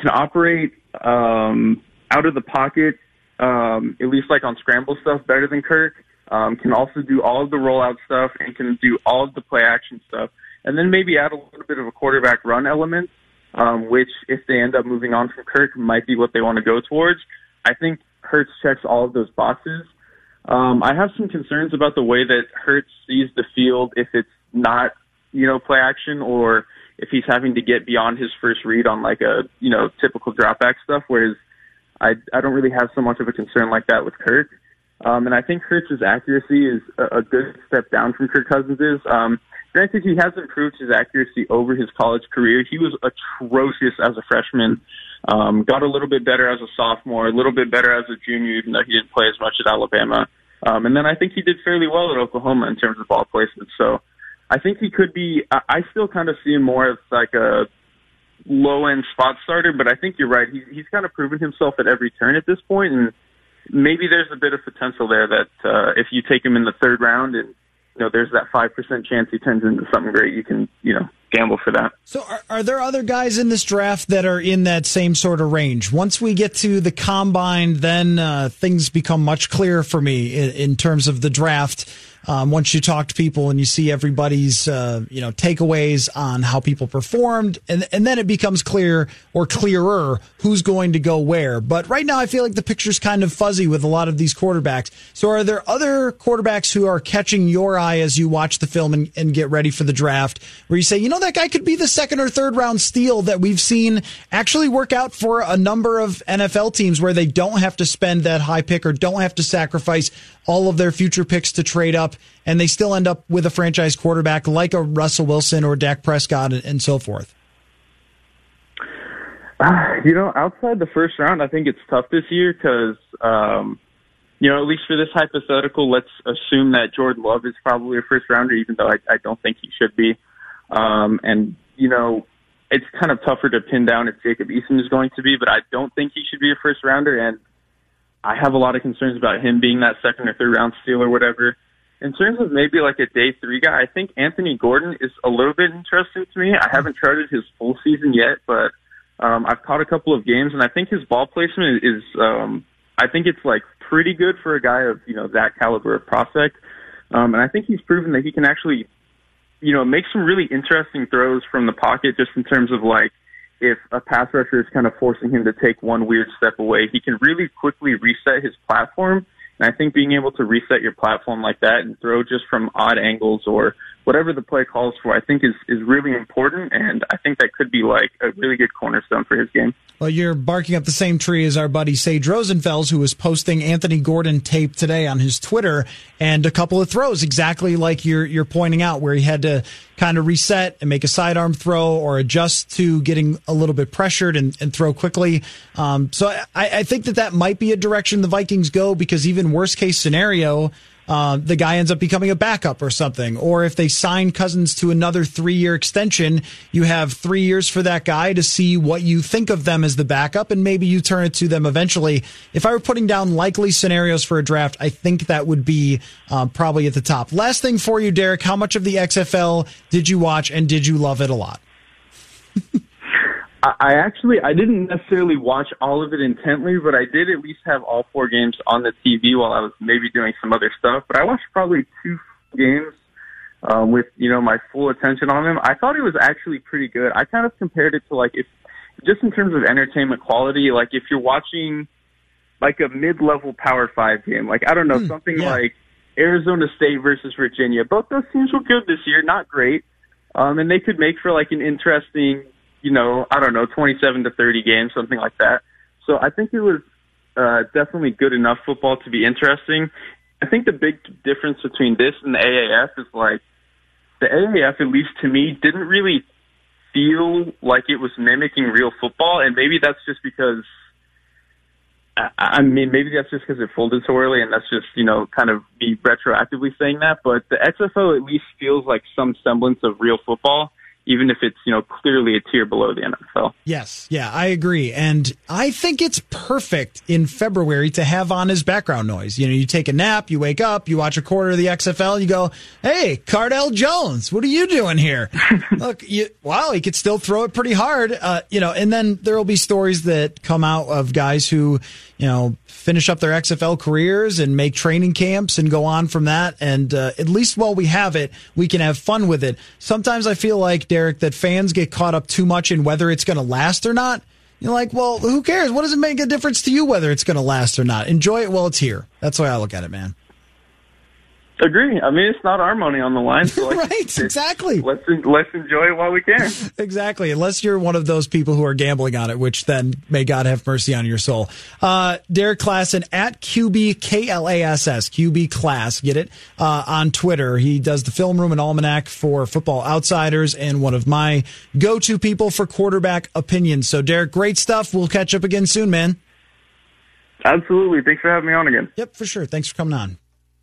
Speaker 10: can operate um, out of the pocket, um, at least like on scramble stuff, better than Kirk, um, can also do all of the rollout stuff and can do all of the play action stuff, and then maybe add a little bit of a quarterback run element, um, which if they end up moving on from Kirk might be what they want to go towards. I think Hurts checks all of those boxes. Um, I have some concerns about the way that Hurts sees the field if it's not, you know, play action or if he's having to get beyond his first read on like a, you know, typical drop back stuff, whereas I, I don't really have so much of a concern like that with Kirk. Um, and I think Hurts' accuracy is a, a good step down from Kirk Cousins' Um, granted, he has improved his accuracy over his college career. He was atrocious as a freshman. Um, got a little bit better as a sophomore, a little bit better as a junior, even though he didn't play as much at Alabama. Um, and then I think he did fairly well at Oklahoma in terms of ball placement. So I think he could be. I, I still kind of see him more as like a low end spot starter, but I think you're right. He's he's kind of proven himself at every turn at this point, and maybe there's a bit of potential there that uh, if you take him in the third round and you know there's that five percent chance he turns into something great, you can you know gamble for that.
Speaker 3: So, are, are, there other guys in this draft that are in that same sort of range? Once we get to the combine, then uh, things become much clearer for me in, in terms of the draft um, once you talk to people and you see everybody's uh, you know takeaways on how people performed, and and then it becomes clear or clearer who's going to go where. But right now, I feel like the picture's kind of fuzzy with a lot of these quarterbacks. So, are there other quarterbacks who are catching your eye as you watch the film and, and get ready for the draft, where you say, you know, that guy could be the second or third round steal that we've seen actually work out for a number of NFL teams where they don't have to spend that high pick or don't have to sacrifice all of their future picks to trade up, and they still end up with a franchise quarterback like a Russell Wilson or Dak Prescott and, so forth?
Speaker 10: Uh, you know, outside the first round, I think it's tough this year because, um, you know, at least for this hypothetical, let's assume that Jordan Love is probably a first rounder, even though I, I don't think he should be. Um, and, you know, it's kind of tougher to pin down if Jacob Eason is going to be, but I don't think he should be a first rounder. And I have a lot of concerns about him being that second or third round steal or whatever. In terms of maybe like a day three guy, I think Anthony Gordon is a little bit interesting to me. I haven't charted his full season yet, but um, I've caught a couple of games, and I think his ball placement is, um, I think it's like pretty good for a guy of you know that caliber of prospect. Um, and I think he's proven that he can actually, you know, make some really interesting throws from the pocket, just in terms of like if a pass rusher is kind of forcing him to take one weird step away, he can really quickly reset his platform. And I think being able to reset your platform like that and throw just from odd angles or whatever the play calls for, I think is is really important, and I think that could be like a really good cornerstone for his game.
Speaker 3: Well, you're barking up the same tree as our buddy Sage Rosenfels, who was posting Anthony Gordon tape today on his Twitter, and a couple of throws exactly like you're you're pointing out, where he had to kind of reset and make a sidearm throw or adjust to getting a little bit pressured and, and throw quickly. Um, so I, I think that that might be a direction the Vikings go because even worst case scenario uh, the guy ends up becoming a backup or something. Or if they sign Cousins to another three year extension, you have three years for that guy to see what you think of them as the backup, and maybe you turn it to them eventually. If I were putting down likely scenarios for a draft, I think that would be uh, probably at the top. Last thing for you, Derrik, how much of the XFL did you watch, and did you love it a lot?
Speaker 10: I actually I didn't necessarily watch all of it intently, but I did at least have all four games on the TV while I was maybe doing some other stuff. But I watched probably two games um, with you know my full attention on them. I thought it was actually pretty good. I kind of compared it to like if just in terms of entertainment quality, like if you're watching like a mid-level Power Five game, like I don't know
Speaker 3: Hmm,
Speaker 10: something
Speaker 3: yeah.
Speaker 10: like Arizona State versus Virginia. Both those teams were good this year, not great, um, and they could make for like an interesting you know, I don't know, 27 to 30 games, something like that. So I think it was uh, definitely good enough football to be interesting. I think the big difference between this and the AAF is like the AAF, at least to me, didn't really feel like it was mimicking real football, and maybe that's just because. I I mean, maybe that's just because it folded so early, and that's just you know kind of me retroactively saying that. But the XFL at least feels like some semblance of real football, even if it's you know clearly a tier below the NFL.
Speaker 3: Yes, yeah, I agree. And I think it's perfect in February to have on his background noise. You know, you take a nap, you wake up, you watch a quarter of the XFL, you go, hey, Cardale Jones, what are you doing here? Look, you, wow, he could still throw it pretty hard. Uh, you know, and then there will be stories that come out of guys who, you know, finish up their XFL careers and make training camps and go on from that. And uh, at least while we have it, we can have fun with it. Sometimes I feel like, Derrik, that fans get caught up too much in whether it's going to last or not. You're like, well, who cares? What does it make a difference to you whether it's going to last or not? Enjoy it while it's here. That's the way I look at it, man.
Speaker 10: Agree. I mean, it's not our money on the line, so like,
Speaker 3: right? Exactly.
Speaker 10: Let's let's enjoy it while we can.
Speaker 3: Exactly. Unless you're one of those people who are gambling on it, which then may God have mercy on your soul. Uh, Derrik Klassen at QB KLASS, QB Class, get it? Uh, on Twitter. He does the film room and almanac for Football Outsiders and one of my go to people for quarterback opinions. So, Derrik, great stuff. We'll catch up again soon, man.
Speaker 10: Absolutely. Thanks for having me on again.
Speaker 3: Yep, for sure. Thanks for coming on.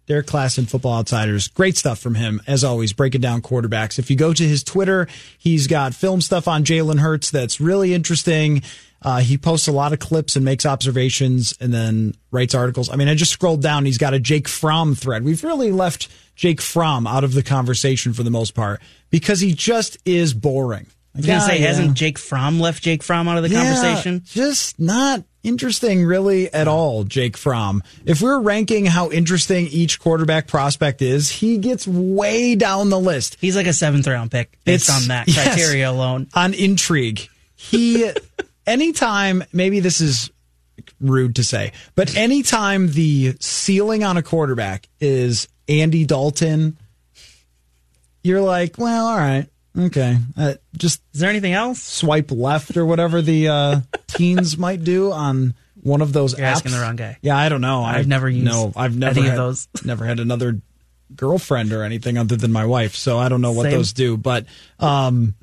Speaker 3: Derrik Klassen, Football Outsiders. Great stuff from him, as always, breaking down quarterbacks. If you go to his Twitter, he's got film stuff on Jalen Hurts that's really interesting. Uh, he posts a lot of clips and makes observations and then writes articles. I mean, I just scrolled down. He's got a Jake Fromm thread. We've really left Jake Fromm out of the conversation for the most part because he just is boring.
Speaker 6: I was going to say,
Speaker 3: yeah.
Speaker 6: hasn't Jake Fromm left Jake Fromm out of the
Speaker 3: Yeah,
Speaker 6: conversation?
Speaker 3: Just not interesting, really, at all, Jake Fromm. If we're ranking how interesting each quarterback prospect is, he gets way down the list.
Speaker 6: He's like a seventh round pick based
Speaker 3: It's-
Speaker 6: on that
Speaker 3: yes.
Speaker 6: criteria alone.
Speaker 3: On intrigue. He, anytime, maybe this is rude to say, but anytime the ceiling on a quarterback is Andy Dalton, you're like, well, all right. Okay. Uh, just
Speaker 6: is there anything else?
Speaker 3: Swipe left or whatever the uh, teens might do on one of those
Speaker 6: You're
Speaker 3: apps.
Speaker 6: asking the wrong guy.
Speaker 3: Yeah, I don't know.
Speaker 6: I've never used
Speaker 3: No, I've never
Speaker 6: any of
Speaker 3: had,
Speaker 6: those.
Speaker 3: never had another girlfriend or anything other than my wife, so I don't know what
Speaker 6: Same.
Speaker 3: those do. But um,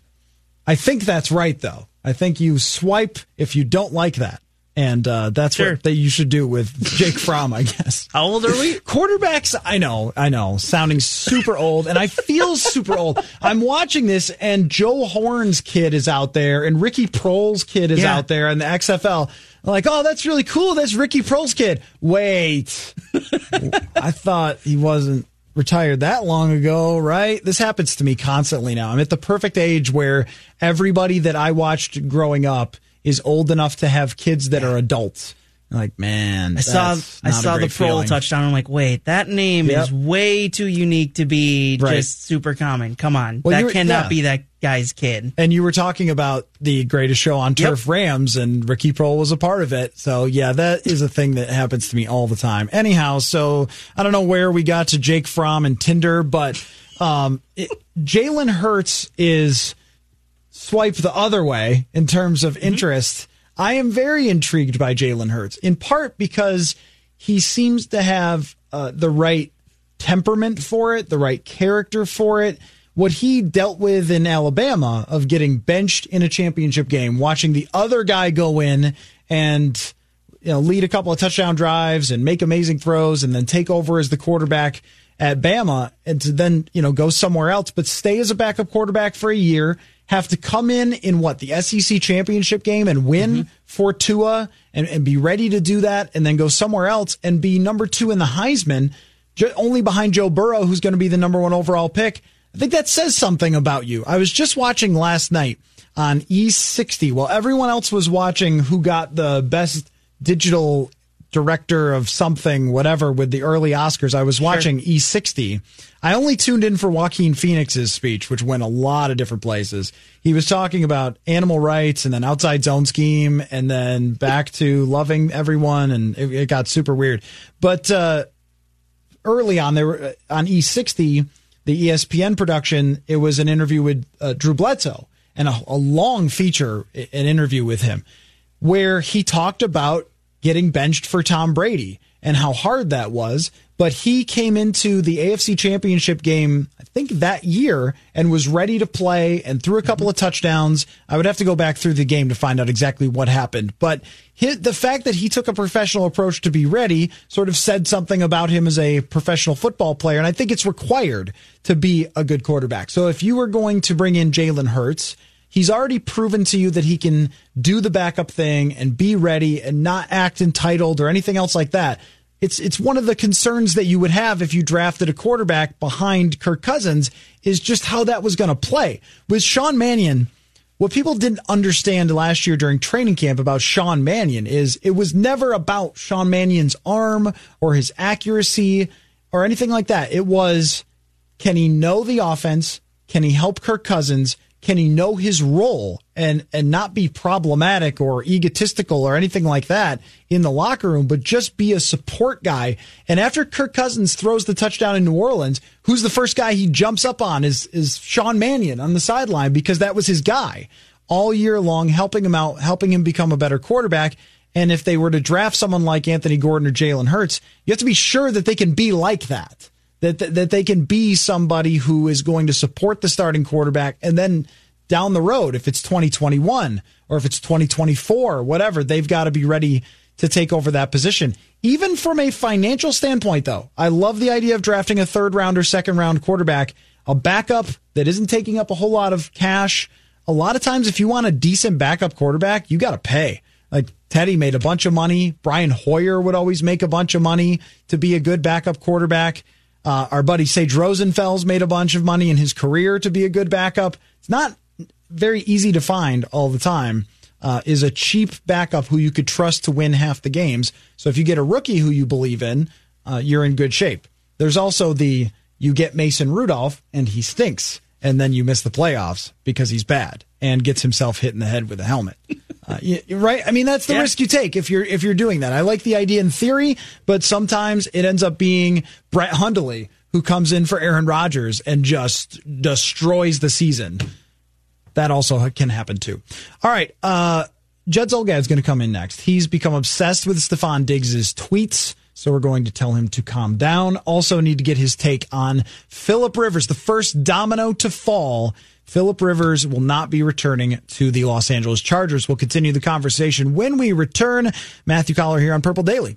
Speaker 3: I think that's right, though. I think you swipe if you don't like that. And uh, that's
Speaker 6: Sure.
Speaker 3: what that you should do with Jake Fromm, I guess.
Speaker 6: How old are we?
Speaker 3: Quarterbacks, I know, I know, sounding super old, and I feel super old. I'm watching this, and Joe Horn's kid is out there, and Ricky Proehl's kid is
Speaker 6: Yeah.
Speaker 3: out there and the XFL. I'm like, oh, that's really cool. That's Ricky Proehl's kid. Wait, I thought he wasn't retired that long ago, right? This happens to me constantly now. I'm at the perfect age where everybody that I watched growing up is old enough to have kids that are adults. Like, man,
Speaker 6: I saw I saw the
Speaker 3: great
Speaker 6: pro
Speaker 3: feeling.
Speaker 6: touchdown. I'm like, wait, that name
Speaker 3: Yep.
Speaker 6: is way too unique to be
Speaker 3: Right.
Speaker 6: just super common. Come on,
Speaker 3: Well,
Speaker 6: that cannot
Speaker 3: yeah.
Speaker 6: be that guy's kid.
Speaker 3: And you were talking about the greatest show on
Speaker 6: Yep.
Speaker 3: turf, Rams, and Ricky Proehl was a part of it. So yeah, that is a thing that happens to me all the time. Anyhow, so I don't know where we got to Jake Fromm and Tinder, but um, Jalen Hurts is swipe the other way in terms of interest. I am very intrigued by Jalen Hurts, in part because he seems to have uh, the right temperament for it, the right character for it. What he dealt with in Alabama of getting benched in a championship game, watching the other guy go in and you know lead a couple of touchdown drives and make amazing throws and then take over as the quarterback at Bama and to then you know go somewhere else but stay as a backup quarterback for a year have to come in in what the SEC championship game and win mm-hmm. for Tua and, and be ready to do that and then go somewhere else and be number 2 in the Heisman only behind Joe Burrow who's going to be the number 1 overall pick. I think that says something about you. I was just watching last night on E60 while everyone else was watching who got the best digital director of something, whatever, with the early Oscars. I was watching E60. I only tuned in for Joaquin Phoenix's speech, which went a lot of different places. He was talking about animal rights and then outside zone scheme and then back to loving everyone. And it, it got super weird. But, uh, early on there were, on E60, the ESPN production, it was an interview with uh, Drew Bledsoe and a, a long feature, an interview with him, where he talked about getting benched for Tom Brady and how hard that was. But he came into the AFC Championship game, I think that year, and was ready to play and threw a couple of touchdowns. I would have to go back through the game to find out exactly what happened. But the fact that he took a professional approach to be ready sort of said something about him as a professional football player. And I think it's required to be a good quarterback. So if you were going to bring in Jalen Hurts, He's already proven to you that he can do the backup thing and be ready and not act entitled or anything else like that. It's it's one of the concerns that you would have if you drafted a quarterback behind Kirk Cousins is just how that was going to play. With Sean Mannion, what people didn't understand last year during training camp about Sean Mannion is it was never about Sean Mannion's arm or his accuracy or anything like that. It was can he know the offense? Can he help Kirk Cousins? Can he know his role and and not be problematic or egotistical or anything like that in the locker room, but just be a support guy? And after Kirk Cousins throws the touchdown in New Orleans, who's the first guy he jumps up on is is Sean Mannion on the sideline because that was his guy all year long, helping him out, helping him become a better quarterback. And if they were to draft someone like Anthony Gordon or Jalen Hurts, you have to be sure that they can be like that that, that that they can be somebody who is going to support the starting quarterback and then down the road if it's 2021 or if it's 2024 whatever they've got to be ready to take over that position. Even from a financial standpoint though I love the idea of drafting a third round or second round quarterback a backup that isn't taking up a whole lot of cash. A lot of times if you want a decent backup quarterback you got to pay. Like Teddy made a bunch of money. Brian Hoyer would always make a bunch of money to be a good backup quarterback uh, our buddy Sage Rosenfels made a bunch of money in his career to be a good backup. It's not very easy to find all the time. Uh, is a cheap backup who you could trust to win half the games. So if you get a rookie who you believe in, uh, you're in good shape. There's also the you get Mason Rudolph and he stinks, and then you miss the playoffs because he's bad and gets himself hit in the head with a helmet. Uh, you- right. I mean, that's the
Speaker 6: Yeah.
Speaker 3: risk you take if you're if you're doing that. I like the idea in theory, but sometimes it ends up being Brett Hundley who comes in for Aaron Rodgers and just destroys the season. That also can happen too. All right, uh, Judd is going to come in next. He's become obsessed with Stefon Diggs's tweets. So we're going to tell him to calm down. Also, need to get his take on Philip Rivers, the first domino to fall. Philip Rivers will not be returning to the Los Angeles Chargers. We'll continue the conversation when we return. Matthew Coller here on Purple Daily.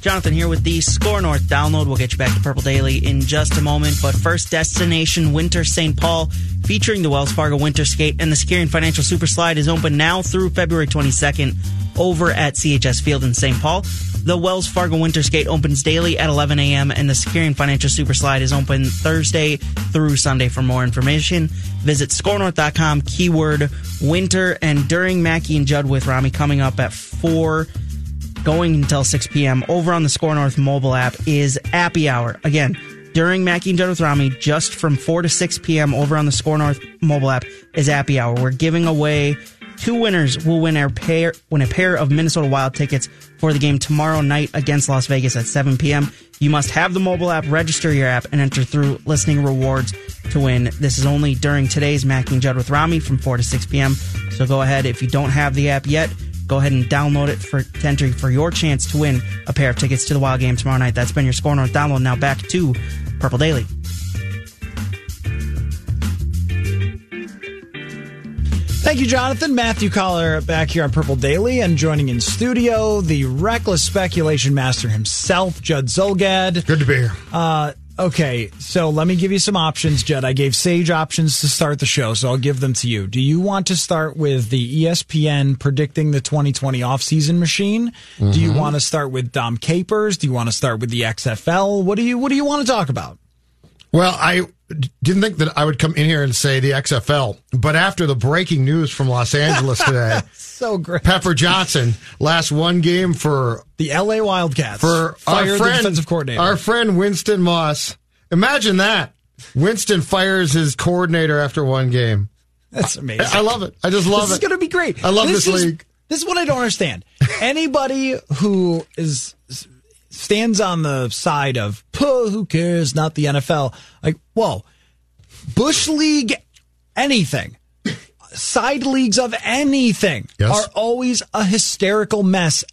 Speaker 6: Jonathan here with the SKOR North download. We'll get you back to Purple Daily in just a moment. But first, Destination Winter St. Paul, featuring the Wells Fargo Winter Skate and the Securian Financial Super Slide, is open now through February 22nd over at CHS Field in St. Paul. The Wells Fargo Winter Skate opens daily at 11 a.m. and the Securian Financial Super Slide is open Thursday through Sunday. For more information, visit skornorth.com, keyword winter. And during Mackey and Judd with Rami coming up at 4 going until 6 p.m. over on the SKOR North mobile app is Appy Hour. Again, during Mackey and Judd with Rami, just from 4 to 6 p.m. over on the SKOR North mobile app is Appy Hour. We're giving away two winners will win a pair win a pair of Minnesota Wild tickets for the game tomorrow night against Las Vegas at 7 p.m. You must have the mobile app, register your app, and enter through listening rewards to win. This is only during today's Mackey and Judd with Rami from 4 to 6 p.m. So go ahead if you don't have the app yet go ahead and download it for to enter for your chance to win a pair of tickets to the Wild game tomorrow night. That's been your SKOR North download. Now back to Purple Daily.
Speaker 3: Thank you, Jonathan. Matthew Coller back here on Purple Daily and joining in studio, the reckless speculation master himself, Judd Zulgad.
Speaker 11: Good to be here.
Speaker 3: Uh, okay, so let me give you some options, Judd. I gave Sage options to start the show, so I'll give them to you. Do you want to start with the ESPN predicting the 2020 offseason machine? Do you
Speaker 11: Mhm.
Speaker 3: want to start with Dom Capers? Do you want to start with the XFL? What do you What do you want to talk about?
Speaker 11: Well, I didn't think that I would come in here and say the XFL, but after the breaking news from Los Angeles today,
Speaker 3: so great.
Speaker 11: Pepper Johnson last one game for
Speaker 3: the LA Wildcats
Speaker 11: for
Speaker 3: Fired
Speaker 11: our friend,
Speaker 3: defensive coordinator.
Speaker 11: our friend Winston Moss. Imagine that. Winston fires his coordinator after one game.
Speaker 3: That's amazing.
Speaker 11: I, I love it. I just love it.
Speaker 3: this
Speaker 11: it.
Speaker 3: is going to be great.
Speaker 11: I love this,
Speaker 3: is-
Speaker 11: league.
Speaker 3: This is what I don't understand. Anybody who is stands on the side of "Puh, who cares, not the NFL. Like, whoa, Bush League, anything, side leagues of anything
Speaker 11: Yes.
Speaker 3: are always a hysterical mess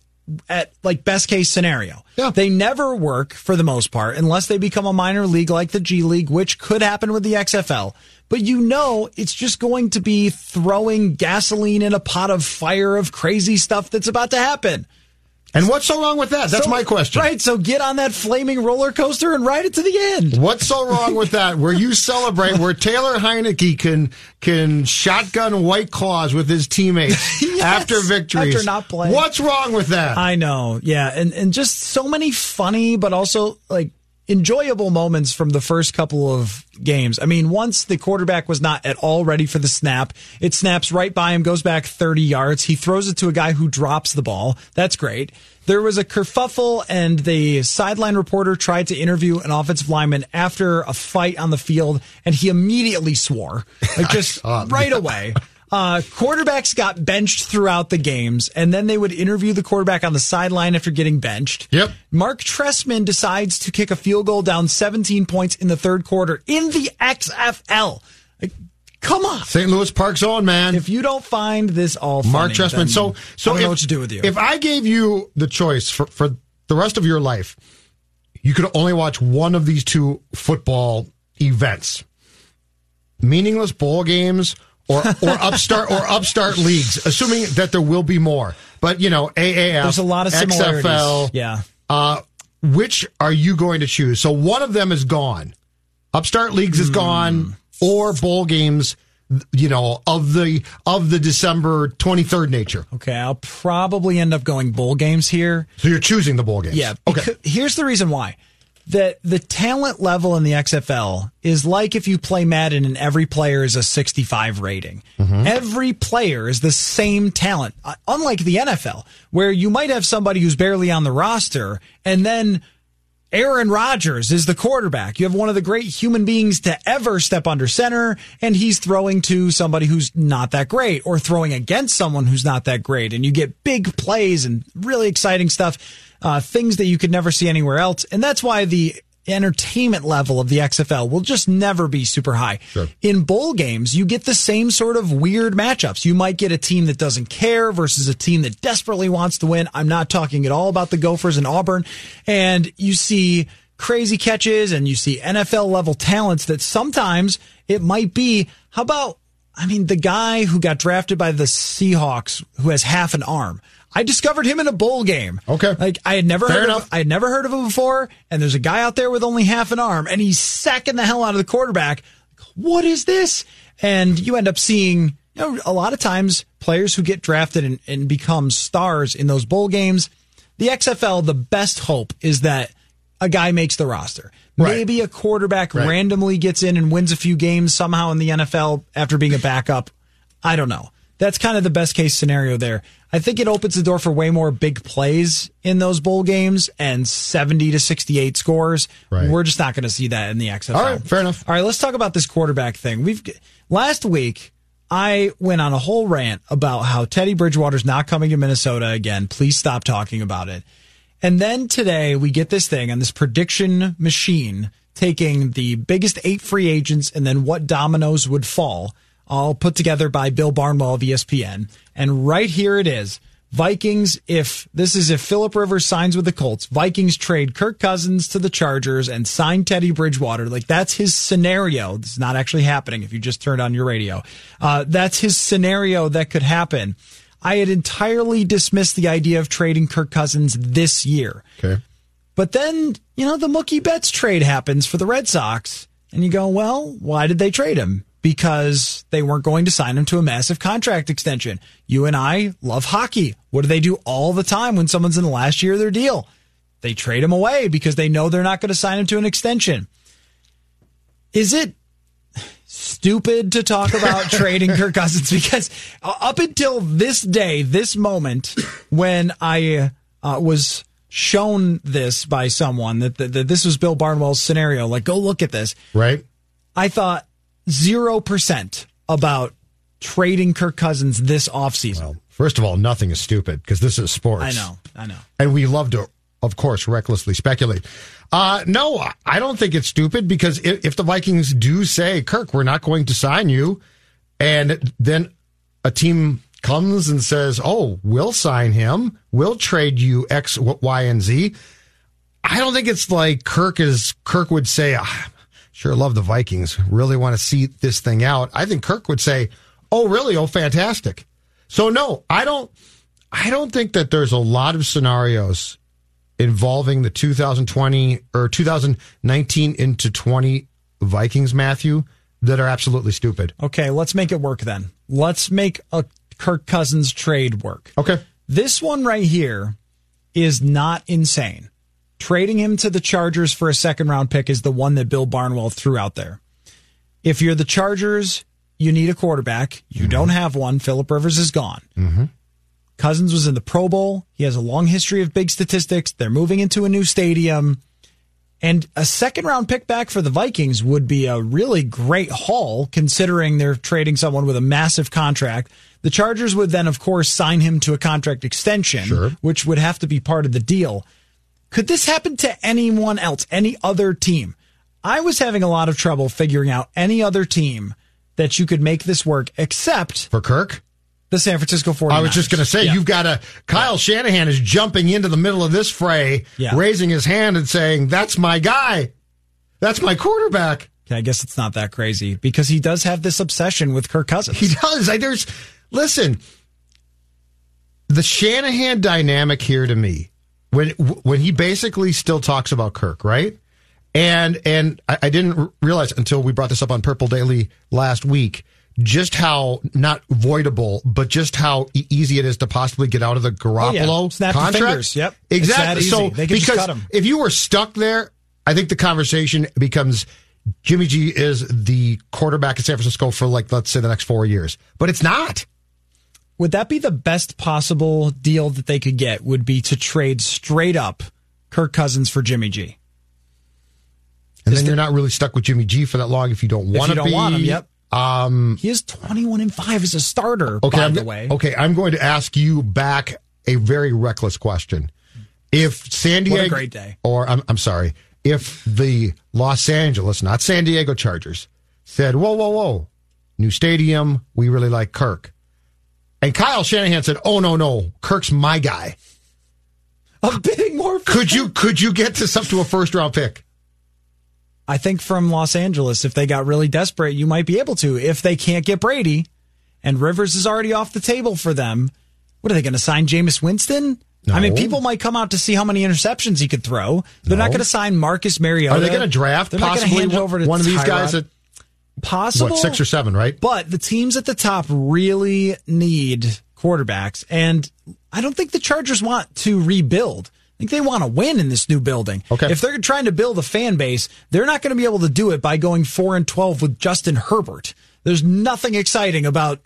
Speaker 3: at like best case scenario. Yeah. They never work for the most part unless they become a minor league like the G League, which could happen with the XFL. But you know, it's just going to be throwing gasoline in a pot of fire of crazy stuff that's about to happen.
Speaker 11: And what's so wrong with that? That's
Speaker 3: So-
Speaker 11: my question.
Speaker 3: Right. So get on that flaming roller coaster and ride it to the end.
Speaker 11: What's so wrong with that? Where you celebrate, where Taylor Heinicke can can shotgun white claws with his teammates after victories.
Speaker 3: after not playing.
Speaker 11: What's wrong with that?
Speaker 3: I know. Yeah. And, and just so many funny, but also like enjoyable moments from the first couple of games. I mean, once the quarterback was not at all ready for the snap, it snaps right by him, goes back 30 yards. He throws it to a guy who drops the ball. That's great. There was a kerfuffle, and the sideline reporter tried to interview an offensive lineman after a fight on the field, and he immediately swore, like just right away. Uh, quarterbacks got benched throughout the games, and then they would interview the quarterback on the sideline after getting benched.
Speaker 11: Yep.
Speaker 3: Mark Trestman decides to kick a field goal down 17 points in the third quarter in the XFL. Like, come on.
Speaker 11: St. Louis Park's own man.
Speaker 3: If you don't find this all funny,
Speaker 11: Mark
Speaker 3: Trestman.
Speaker 11: So, so
Speaker 3: I don't
Speaker 11: if,
Speaker 3: know what to do with you.
Speaker 11: If I gave you the choice for, for the rest of your life, you could only watch one of these two football events: meaningless bowl games or or upstart or upstart leagues. Assuming that there will be more, but you know, AAF.
Speaker 3: There's a lot of similarities.
Speaker 11: XFL.
Speaker 3: Yeah.
Speaker 11: Uh, which are you going to choose? So one of them is gone. Upstart leagues is gone, or bowl games. You know, of the of the December twenty third nature.
Speaker 3: Okay, I'll probably end up going bowl games here.
Speaker 11: So you're choosing the bowl games.
Speaker 3: Yeah.
Speaker 11: Okay.
Speaker 3: Here's the reason why. That the talent level in the XFL is like if you play Madden and every player is a 65 rating. Every player is the same talent. Uh, Unlike the NFL, where you might have somebody who's barely on the roster and then Aaron Rodgers is the quarterback. You have one of the great human beings to ever step under center, and he's throwing to somebody who's not that great or throwing against someone who's not that great. And you get big plays and really exciting stuff, uh, things that you could never see anywhere else. And that's why the entertainment level of the XFL will just never be super high.
Speaker 11: Sure.
Speaker 3: In bowl games, you get the same sort of weird matchups. You might get a team that doesn't care versus a team that desperately wants to win. I'm not talking at all about the Gophers and Auburn. And you see crazy catches and you see NFL level talents that sometimes it might be, how about, I mean, the guy who got drafted by the Seahawks who has half an arm. I discovered him in a bowl game.
Speaker 11: Okay.
Speaker 3: Like I had never
Speaker 11: Fair
Speaker 3: heard
Speaker 11: enough.
Speaker 3: of I had never heard of him before, and there's a guy out there with only half an arm, and he's sacking the hell out of the quarterback. Like, What is this? And you end up seeing, you know, a lot of times players who get drafted and, and become stars in those bowl games. The XFL, the best hope is that a guy makes the roster.
Speaker 11: Right.
Speaker 3: Maybe a quarterback
Speaker 11: Right.
Speaker 3: randomly gets in and wins a few games somehow in the NFL after being a backup. I don't know. That's kind of the best case scenario there. I think it opens the door for way more big plays in those bowl games and 70 to 68 scores.
Speaker 11: Right.
Speaker 3: We're just not going to see that in the XFL.
Speaker 11: All right, fair enough.
Speaker 3: All right, let's talk about this quarterback thing. We've last week I went on a whole rant about how Teddy Bridgewater's not coming to Minnesota again. Please stop talking about it. And then today we get this thing on this prediction machine taking the biggest eight free agents and then what dominoes would fall, all put together by Bill Barnwell of ESPN. And right here it is. Vikings, if this is if Philip Rivers signs with the Colts, Vikings trade Kirk Cousins to the Chargers and sign Teddy Bridgewater. Like that's his scenario. This is not actually happening if you just turned on your radio. Uh, that's his scenario that could happen. I had entirely dismissed the idea of trading Kirk Cousins this year.
Speaker 11: Okay.
Speaker 3: But then, you know, the Mookie Betts trade happens for the Red Sox. And you go, well, why did they trade him? Because they weren't going to sign him to a massive contract extension. You and I love hockey. What do they do all the time when someone's in the last year of their deal? They trade him away because they know they're not going to sign him to an extension. Is it stupid to talk about trading Kirk Cousins? Because up until this day, this moment, when I uh, was shown this by someone that, that, that this was Bill Barnwell's scenario, like go look at this,
Speaker 11: Right.
Speaker 3: I thought zero percent about trading Kirk Cousins this offseason.
Speaker 11: First of all, nothing is stupid because this is sports.
Speaker 3: I know, I know.
Speaker 11: and we love to, of course, recklessly speculate. Uh, no, I don't think it's stupid because if, if the Vikings do say, Kirk, we're not going to sign you, and then a team comes and says, oh, we'll sign him, we'll trade you X, Y, and Z. I don't think it's like Kirk is, Kirk would say, ah, sure love the Vikings, really want to see this thing out. I think Kirk would say, oh, really? Oh, fantastic. So no, I don't, I don't think that there's a lot of scenarios involving the 2020 or 2019 into 20 Vikings, Matthew, that are absolutely stupid.
Speaker 3: Okay, let's make it work then. Let's make a Kirk Cousins trade work.
Speaker 11: Okay.
Speaker 3: This one right here is not insane. Trading him to the Chargers for a second round pick is the one that Bill Barnwell threw out there. If you're the Chargers, you need a quarterback. You don't have one. Philip Rivers is gone.
Speaker 11: Mm-hmm.
Speaker 3: Cousins was in the Pro Bowl. He has a long history of big statistics. They're moving into a new stadium. And a second round pick back for the Vikings would be a really great haul considering they're trading someone with a massive contract. The Chargers would then, of course, sign him to a contract extension,
Speaker 11: Sure.
Speaker 3: which would have to be part of the deal. Could this happen to anyone else, any other team? I was having a lot of trouble figuring out any other team that you could make this work except
Speaker 11: For Kirk?
Speaker 3: the San Francisco 49ers.
Speaker 11: I was just going to say,
Speaker 3: Yeah.
Speaker 11: you've got a Kyle Shanahan is jumping into the middle of this fray,
Speaker 3: Yeah.
Speaker 11: raising his hand and saying, That's my guy. That's my quarterback.
Speaker 3: Okay, I guess it's not that crazy because he does have this obsession with Kirk Cousins.
Speaker 11: He does. Like, there's, listen, the Shanahan dynamic here to me, when when he basically still talks about Kirk, right? And and I, I didn't realize until we brought this up on Purple Daily last week just how not voidable, but just how e- easy it is to possibly get out of the oh, Garoppolo
Speaker 3: Oh, the
Speaker 11: contract.
Speaker 3: Yep.
Speaker 11: Exactly. So
Speaker 3: They can just
Speaker 11: because if you were stuck there, I think the conversation becomes Jimmy G is the quarterback in San Francisco for like let's say the next four years, but it's not.
Speaker 3: Would that be the best possible deal that they could get? Would be to trade straight up Kirk Cousins for Jimmy G.
Speaker 11: And then you're not really stuck with Jimmy G for that long if you don't want to
Speaker 3: don't
Speaker 11: be.
Speaker 3: want him, yep.
Speaker 11: Um,
Speaker 3: He is 21 and 5 as a starter,
Speaker 11: okay,
Speaker 3: by
Speaker 11: I'm,
Speaker 3: the way.
Speaker 11: okay, I'm going to ask you back a very reckless question. If San Diego,
Speaker 3: great day.
Speaker 11: or I'm, I'm sorry, if the Los Angeles, not San Diego Chargers, said, "Whoa, whoa, whoa, new stadium, we really like Kirk," and Kyle Shanahan said, "Oh no, no, Kirk's my guy."
Speaker 3: A bidding more.
Speaker 11: Could you could you get this up to a first round pick?
Speaker 3: I think from Los Angeles, if they got really desperate, you might be able to. If they can't get Brady, and Rivers is already off the table for them, what are they going to sign Jameis Winston? I mean, people might come out to see how many interceptions he could throw. They're not going to sign Marcus Mariota.
Speaker 11: Are they going to draft
Speaker 3: They're not gonna hand
Speaker 11: one,
Speaker 3: over to
Speaker 11: one of these guys
Speaker 3: Tyrod. Possible
Speaker 11: what six or seven, right?
Speaker 3: But the teams at the top really need quarterbacks, and I don't think the Chargers want to rebuild. I think they want to win in this new building.
Speaker 11: Okay.
Speaker 3: If they're trying to build a fan base, they're not going to be able to do it by going four and twelve with Justin Herbert. There's nothing exciting about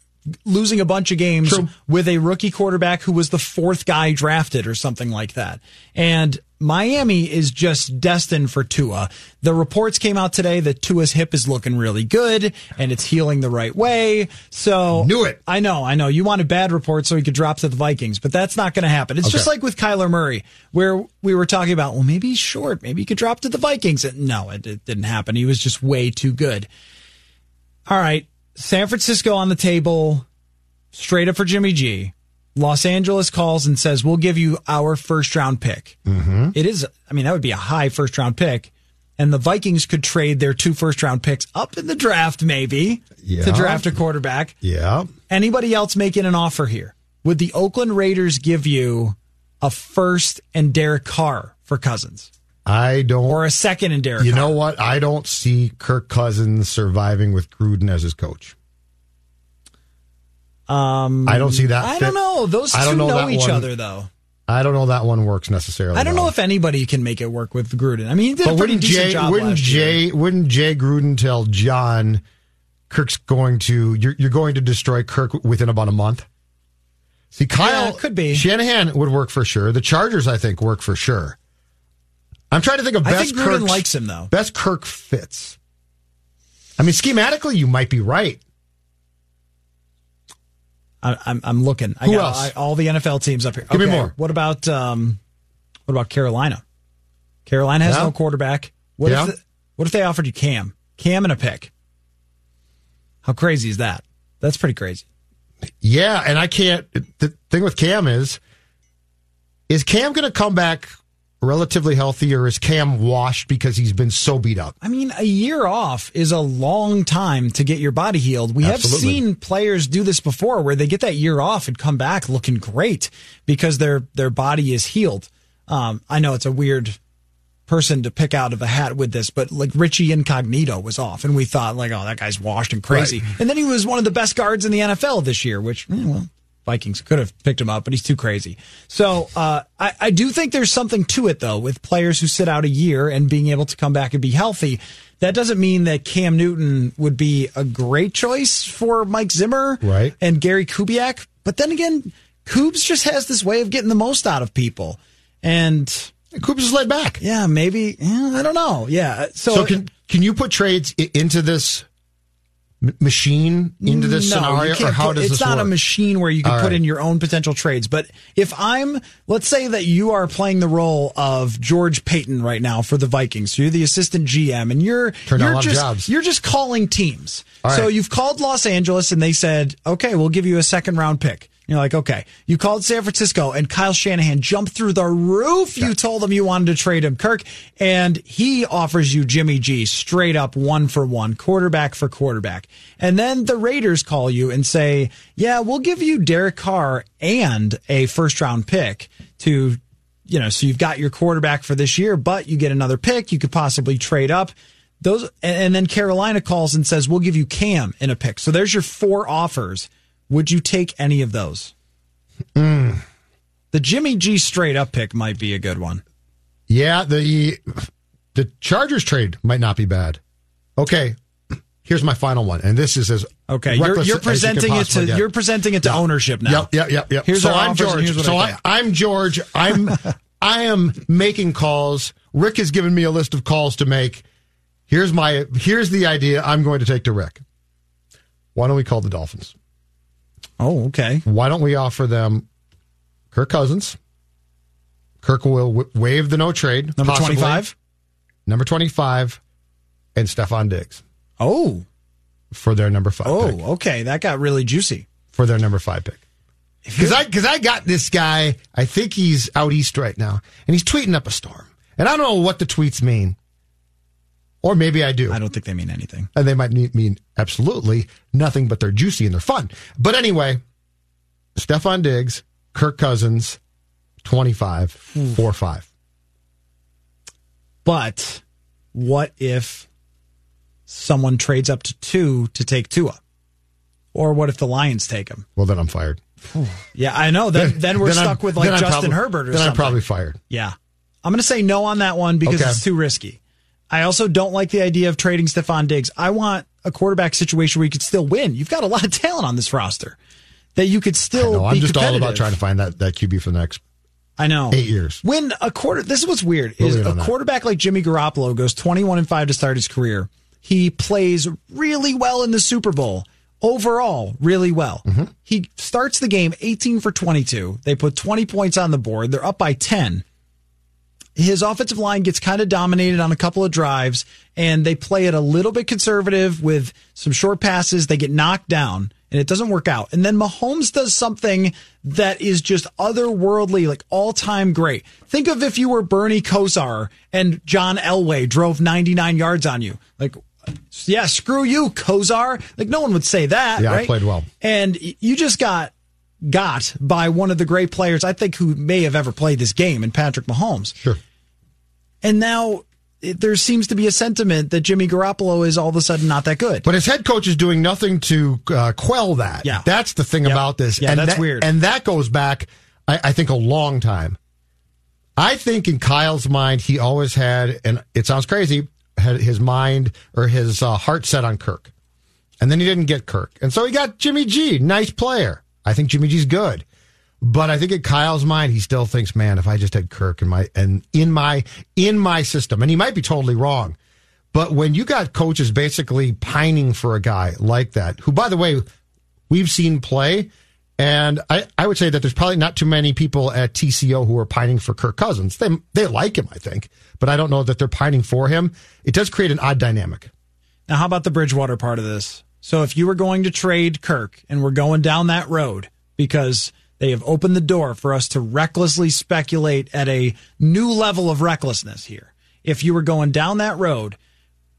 Speaker 3: losing a bunch of games
Speaker 11: True.
Speaker 3: with a rookie quarterback who was the fourth guy drafted or something like that. And Miami is just destined for Tua. The reports came out today that Tua's hip is looking really good and it's healing the right way. So
Speaker 11: Knew it.
Speaker 3: I know, I know. You wanted bad reports so he could drop to the Vikings, but that's not going to happen. It's just like with Kyler Murray, where we were talking about, well, maybe he's short, maybe he could drop to the Vikings. No, it, it didn't happen. He was just way too good. All right, San Francisco on the table, straight up for Jimmy G. Los Angeles calls and says, "We'll give you our first round pick." Mm-hmm. is, I mean, that would be a high first round pick, and the Vikings could trade their two first round picks up in the draft, maybe
Speaker 11: Yeah.
Speaker 3: to draft a quarterback.
Speaker 11: Yeah.
Speaker 3: Anybody else making an offer here? Would the Oakland Raiders give you a first and Derek Carr for Cousins,
Speaker 11: I don't.
Speaker 3: or a second and Derek?
Speaker 11: you
Speaker 3: Carr?
Speaker 11: know what? I don't see Kirk Cousins surviving with Gruden as his coach.
Speaker 3: Um,
Speaker 11: I don't see that.
Speaker 3: I
Speaker 11: fit.
Speaker 3: don't know. Those
Speaker 11: I
Speaker 3: two
Speaker 11: know
Speaker 3: know each
Speaker 11: one.
Speaker 3: other, though.
Speaker 11: I don't know that one works necessarily.
Speaker 3: I don't know if anybody can make it work with Gruden. I mean, he did a pretty decent
Speaker 11: Jay?
Speaker 3: job
Speaker 11: Wouldn't
Speaker 3: last year.
Speaker 11: Jay? Wouldn't Jay Gruden tell Jon? Kirk's going to you're you're going to destroy Kirk within about a month. See, Kyle
Speaker 3: Yeah, could be.
Speaker 11: Shanahan would work for sure. The Chargers, I think, work for sure. I'm trying to think of
Speaker 3: I
Speaker 11: best
Speaker 3: think Gruden
Speaker 11: Kirk's-
Speaker 3: likes him, though.
Speaker 11: Best Kirk fits. I mean, schematically, you might be right.
Speaker 3: I, I'm, I'm looking. I
Speaker 11: Who
Speaker 3: got
Speaker 11: else?
Speaker 3: I, all the NFL teams up here.
Speaker 11: Give me more.
Speaker 3: What about um, what about Carolina? Carolina has
Speaker 11: Yeah.
Speaker 3: no quarterback. What
Speaker 11: Yeah.
Speaker 3: if the, what if they offered you Cam, Cam and a pick? How crazy is that? That's pretty crazy.
Speaker 11: Yeah, and I can't. The thing with Cam is, is Cam going to come back relatively healthy, or is Cam washed because he's been so beat up?
Speaker 3: I mean, a year off is a long time to get your body healed. We have seen players do this before where they get that year off and come back looking great because their their body is healed. Um, I know it's a weird person to pick out of a hat with this, but like Richie Incognito was off, and we thought like, oh, that guy's washed and crazy. And then he was one of the best guards in the NFL this year, which eh, well. Vikings could have picked him up, but he's too crazy. So uh, I, I do think there's something to it, though, with players who sit out a year and being able to come back and be healthy. That doesn't mean that Cam Newton would be a great choice for Mike Zimmer
Speaker 11: Right.
Speaker 3: and Gary Kubiak. But then again, Kubes just has this way of getting the most out of people. And
Speaker 11: Coops is laid back.
Speaker 3: yeah, maybe, yeah, I don't know. Yeah. So,
Speaker 11: So can can you put trades into this machine into this
Speaker 3: No,
Speaker 11: scenario, or how
Speaker 3: put-
Speaker 11: does
Speaker 3: it's not
Speaker 11: work?
Speaker 3: a machine where you can
Speaker 11: All
Speaker 3: put
Speaker 11: right.
Speaker 3: in your own potential trades. But if I'm, let's say that you are playing the role of George Paton right now for the Vikings, you're the assistant GM, and you're
Speaker 11: Turned
Speaker 3: you're just
Speaker 11: jobs.
Speaker 3: you're just calling teams.
Speaker 11: All
Speaker 3: So
Speaker 11: right.
Speaker 3: you've called Los Angeles, and they said, okay, we'll give you a second round pick. You're like, okay. You called San Francisco, and Kyle Shanahan jumped through the roof. You told him you wanted to trade him, Kirk, and he offers you Jimmy G straight up one for one, quarterback for quarterback. And then the Raiders call you and say, yeah, we'll give you Derek Carr and a first round pick to, you know, so you've got your quarterback for this year, but you get another pick. You could possibly trade up. Those, and and then Carolina calls and says, we'll give you Cam in a pick. So there's your four offers. Would you take any of those?
Speaker 11: Mm.
Speaker 3: The Jimmy G straight up pick might be a good one.
Speaker 11: Yeah, the the Chargers trade might not be bad. Okay, here's my final one, and this is as
Speaker 3: Okay, you're, you're
Speaker 11: as you
Speaker 3: presenting it to
Speaker 11: get.
Speaker 3: you're presenting it to
Speaker 11: Yeah.
Speaker 3: ownership now.
Speaker 11: Yep, yep, yep, yep.
Speaker 3: Here's
Speaker 11: so I'm George.
Speaker 3: here's
Speaker 11: so
Speaker 3: I.
Speaker 11: I'm George. I'm I am making calls. Rick has given me a list of calls to make. Here's my here's the idea I'm going to take to Rick. Why don't we call the Dolphins?
Speaker 3: Oh, okay.
Speaker 11: Why don't we offer them Kirk Cousins? Kirk will w- waive the no trade.
Speaker 3: Number
Speaker 11: possibly.
Speaker 3: 25?
Speaker 11: number 25, and Stefon Diggs
Speaker 3: Oh,
Speaker 11: for their number five
Speaker 3: oh,
Speaker 11: pick.
Speaker 3: Oh, okay. That got really juicy.
Speaker 11: For their number five pick. Because I, cause I got this guy, I think he's out east right now, and he's tweeting up a storm. And I don't know what the tweets mean. Or maybe I do.
Speaker 3: I don't think they mean anything.
Speaker 11: And they might mean absolutely nothing, but they're juicy and they're fun. But anyway, Stefon Diggs, Kirk Cousins, 25, hmm. 4 5.
Speaker 3: But what if someone trades up to two to take Tua? Or what if the Lions take him?
Speaker 11: Well, then I'm fired.
Speaker 3: Yeah, I know. Then, then we're
Speaker 11: Then I'm-
Speaker 3: stuck with like Justin
Speaker 11: probably-
Speaker 3: Herbert or
Speaker 11: Then
Speaker 3: something.
Speaker 11: Then I'm probably fired.
Speaker 3: Yeah. I'm going to say no on that one because
Speaker 11: Okay.
Speaker 3: it's too risky. I also don't like the idea of trading Stefon Diggs. I want a quarterback situation where you could still win. You've got a lot of talent on this roster that you could still
Speaker 11: I'm just all about trying to find that, that QB for the next
Speaker 3: I know.
Speaker 11: eight years.
Speaker 3: When a quarter, this is what's weird
Speaker 11: We'll
Speaker 3: is a
Speaker 11: on that.
Speaker 3: quarterback like Jimmy Garoppolo goes 21 and 5 to start his career. He plays really well in the Super Bowl. Overall, really well.
Speaker 11: Mm-hmm.
Speaker 3: He starts the game 18 for 22. They put 20 points on the board. They're up by 10. His offensive line gets kind of dominated on a couple of drives, and they play it a little bit conservative with some short passes. They get knocked down, and it doesn't work out. And then Mahomes does something that is just otherworldly, like all time great. Think of if you were Bernie Kosar and John Elway drove 99 yards on you. Like, yeah, screw you, Kosar. Like, no one would say that.
Speaker 11: Yeah, I played well.
Speaker 3: And you just got got by one of the great players I think who may have ever played this game in Patrick Mahomes.
Speaker 11: Sure.
Speaker 3: And now it, there seems to be a sentiment that Jimmy Garoppolo is all of a sudden not that good.
Speaker 11: But his head coach is doing nothing to uh, quell that.
Speaker 3: Yeah.
Speaker 11: That's the thing
Speaker 3: Yep.
Speaker 11: about this.
Speaker 3: Yeah,
Speaker 11: and
Speaker 3: that's
Speaker 11: that-
Speaker 3: weird.
Speaker 11: And that goes back, I, I think, a long time. I think in Kyle's mind, he always had, and it sounds crazy, had his mind or his uh, heart set on Kirk. And then he didn't get Kirk. And so he got Jimmy G, nice player. I think Jimmy G's good. But I think in Kyle's mind, he still thinks, man, if I just had Kirk in my and in my in my system, and he might be totally wrong. But when you got coaches basically pining for a guy like that, who by the way, we've seen play, and I, I would say that there's probably not too many people at TCO who are pining for Kirk Cousins. They they like him, I think, but I don't know that they're pining for him. It does create an odd dynamic.
Speaker 3: Now, how about the Bridgewater part of this? So, if you were going to trade Kirk and we're going down that road because they have opened the door for us to recklessly speculate at a new level of recklessness here. If you were going down that road,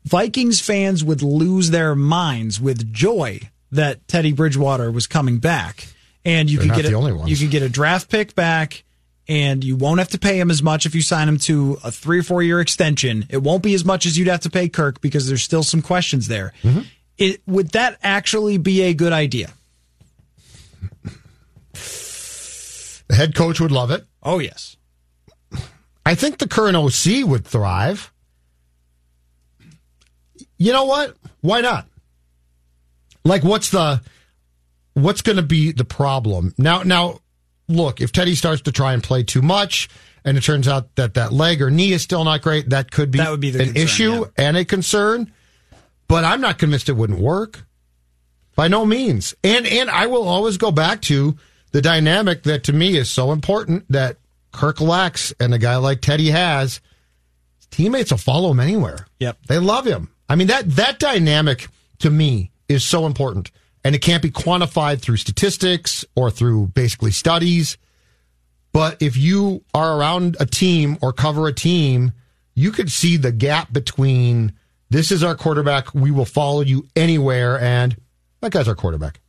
Speaker 3: Vikings fans would lose their minds with joy that Teddy Bridgewater was coming back, and you
Speaker 11: They're
Speaker 3: could get
Speaker 11: the
Speaker 3: a, you could get a draft pick back, and you won't have to pay him as much if you sign him to a three or four year extension. It won't be as much as you'd have to pay Kirk because there's still some questions there.
Speaker 11: Mm-hmm.
Speaker 3: It, would that actually be a good idea?
Speaker 11: The head coach would love it.
Speaker 3: Oh yes,
Speaker 11: I think the current OC would thrive. You know what? Why not? Like, what's the what's going to be the problem now? Now, look, if Teddy starts to try and play too much, and it turns out that that leg or knee is still not great, that could be
Speaker 3: That would be the
Speaker 11: an
Speaker 3: concern,
Speaker 11: issue
Speaker 3: yeah.
Speaker 11: and a concern. But I'm not convinced it wouldn't work. By no means. And and I will always go back to the dynamic that to me is so important that Kirk lacks and a guy like Teddy has. Teammates will follow him anywhere.
Speaker 3: Yep.
Speaker 11: They love him. I mean that that dynamic to me is so important. And it can't be quantified through statistics or through basically studies. But if you are around a team or cover a team, you could see the gap between this is our quarterback, we will follow you anywhere, and that guy's our quarterback.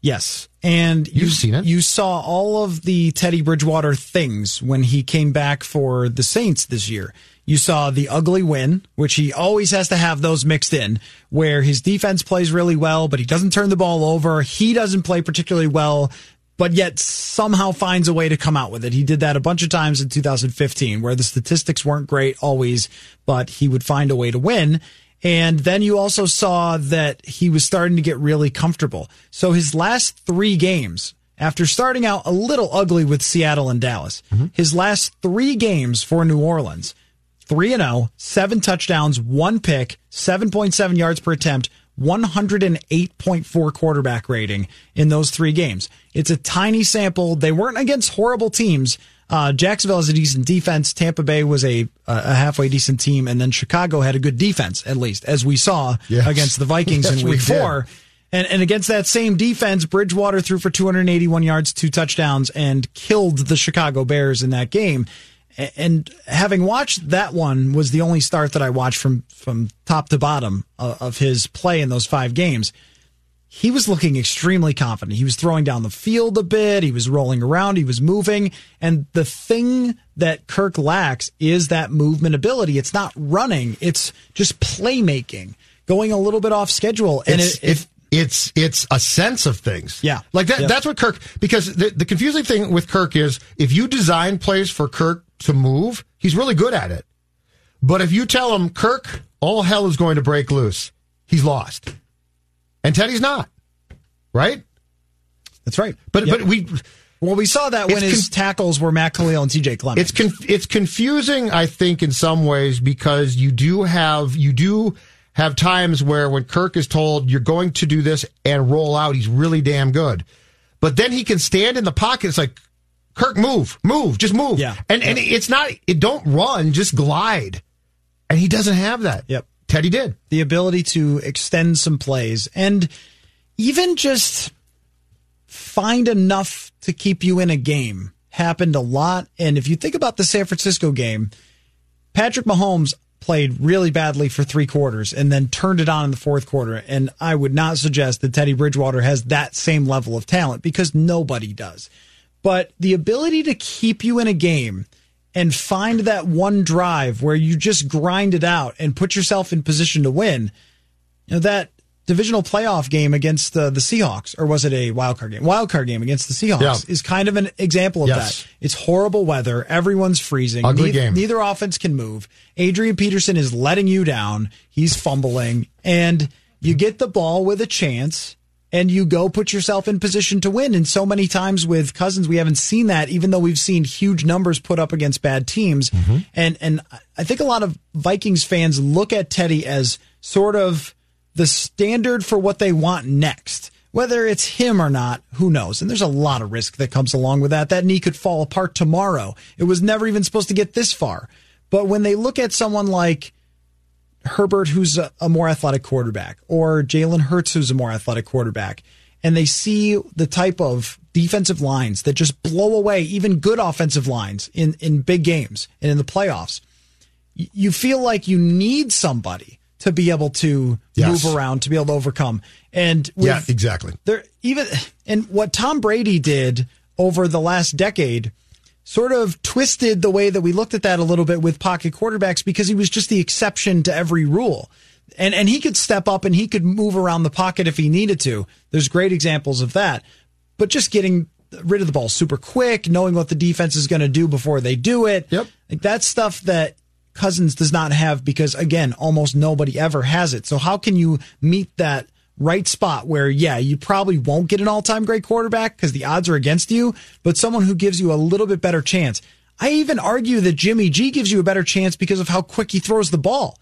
Speaker 3: Yes. And you,
Speaker 11: You've seen it.
Speaker 3: You saw all of the Teddy Bridgewater things when he came back for the Saints this year. You saw the ugly win, which he always has to have those mixed in, where his defense plays really well, but he doesn't turn the ball over. He doesn't play particularly well, but yet somehow finds a way to come out with it. He did that a bunch of times in 2015, where the statistics weren't great always, but he would find a way to win. And then you also saw that he was starting to get really comfortable. So his last three games, after starting out a little ugly with Seattle and Dallas, mm-hmm. his last three games for New Orleans, 3 and 0, 7 touchdowns, 1 pick, 7.7 yards per attempt, 108.4 quarterback rating in those 3 games. It's a tiny sample. They weren't against horrible teams. Uh, Jacksonville has a decent defense. Tampa Bay was a a halfway decent team, and then Chicago had a good defense at least, as we saw
Speaker 11: Yes.
Speaker 3: against the Vikings
Speaker 11: Yes,
Speaker 3: in Week
Speaker 11: did.
Speaker 3: Four. And, and against that same defense, Bridgewater threw for 281 yards, two touchdowns, and killed the Chicago Bears in that game. And having watched that one was the only start that I watched from from top to bottom of, of his play in those five games. He was looking extremely confident. He was throwing down the field a bit. He was rolling around. He was moving. And the thing that Kirk lacks is that movement ability. It's not running. It's just playmaking, going a little bit off schedule. And
Speaker 11: it's,
Speaker 3: it, it,
Speaker 11: it, it's it's a sense of things.
Speaker 3: Yeah.
Speaker 11: like that. That's what Kirk. Because the, the confusing thing with Kirk is if you design plays for Kirk to move, he's really good at it. But if you tell him Kirk, all hell is going to break loose, he's lost, and Teddy's not. Right.
Speaker 3: That's right.
Speaker 11: But
Speaker 3: Yep.
Speaker 11: but we.
Speaker 3: Well, we saw that when his tackles were Matt Kalil and CJ Clemmings.
Speaker 11: It's conf- it's confusing, I think, in some ways because you do have you do have times where when Kirk is told you're going to do this and roll out, he's really damn good. But then he can stand in the pocket. It's like Kirk, move, move, just move.
Speaker 3: Yeah.
Speaker 11: and and it's not it don't run, just glide. And he doesn't have that.
Speaker 3: Yep.
Speaker 11: Teddy did.
Speaker 3: the ability to extend some plays and even just find enough to keep you in a game happened a lot. And if you think about the San Francisco game, Patrick Mahomes played really badly for three quarters and then turned it on in the fourth quarter. And I would not suggest that Teddy Bridgewater has that same level of talent because nobody does. But the ability to keep you in a game and find that one drive where you just grind it out and put yourself in position to win, you know, that divisional playoff game against uh, the Seahawks, or was it a wild card game? Wild card game against the Seahawks
Speaker 11: Yeah.
Speaker 3: is kind of an example of
Speaker 11: Yes.
Speaker 3: that. It's horrible weather. Everyone's freezing.
Speaker 11: Ugly game.
Speaker 3: Neither offense can move. Adrian Peterson is letting you down. He's fumbling, and you get the ball with a chance. And you go put yourself in position to win. And so many times with Cousins, we haven't seen that, even though we've seen huge numbers put up against bad teams. Mm-hmm. And and I think a lot of Vikings fans look at Teddy as sort of the standard for what they want next. Whether it's him or not, who knows? And there's a lot of risk that comes along with that. That knee could fall apart tomorrow. It was never even supposed to get this far. But when they look at someone like Herbert, who's a, a more athletic quarterback, or Jalen Hurts, who's a more athletic quarterback, and they see the type of defensive lines that just blow away even good offensive lines in, in big games and in the playoffs, you feel like you need somebody to be able to
Speaker 11: Yes.
Speaker 3: move around, to be able to overcome. And with,
Speaker 11: yeah, exactly.
Speaker 3: there even and what Tom Brady did over the last decade sort of twisted the way that we looked at that a little bit with pocket quarterbacks because he was just the exception to every rule. And and he could step up and he could move around the pocket if he needed to. There's great examples of that. But just getting rid of the ball super quick, knowing what the defense is going to do before they do it.
Speaker 11: Yep.
Speaker 3: Like that's stuff that Cousins does not have because again, almost nobody ever has it. So how can you meet that right spot where yeah, you probably won't get an all-time great quarterback because the odds are against you, but someone who gives you a little bit better chance. I even argue that Jimmy G gives you a better chance because of how quick he throws the ball.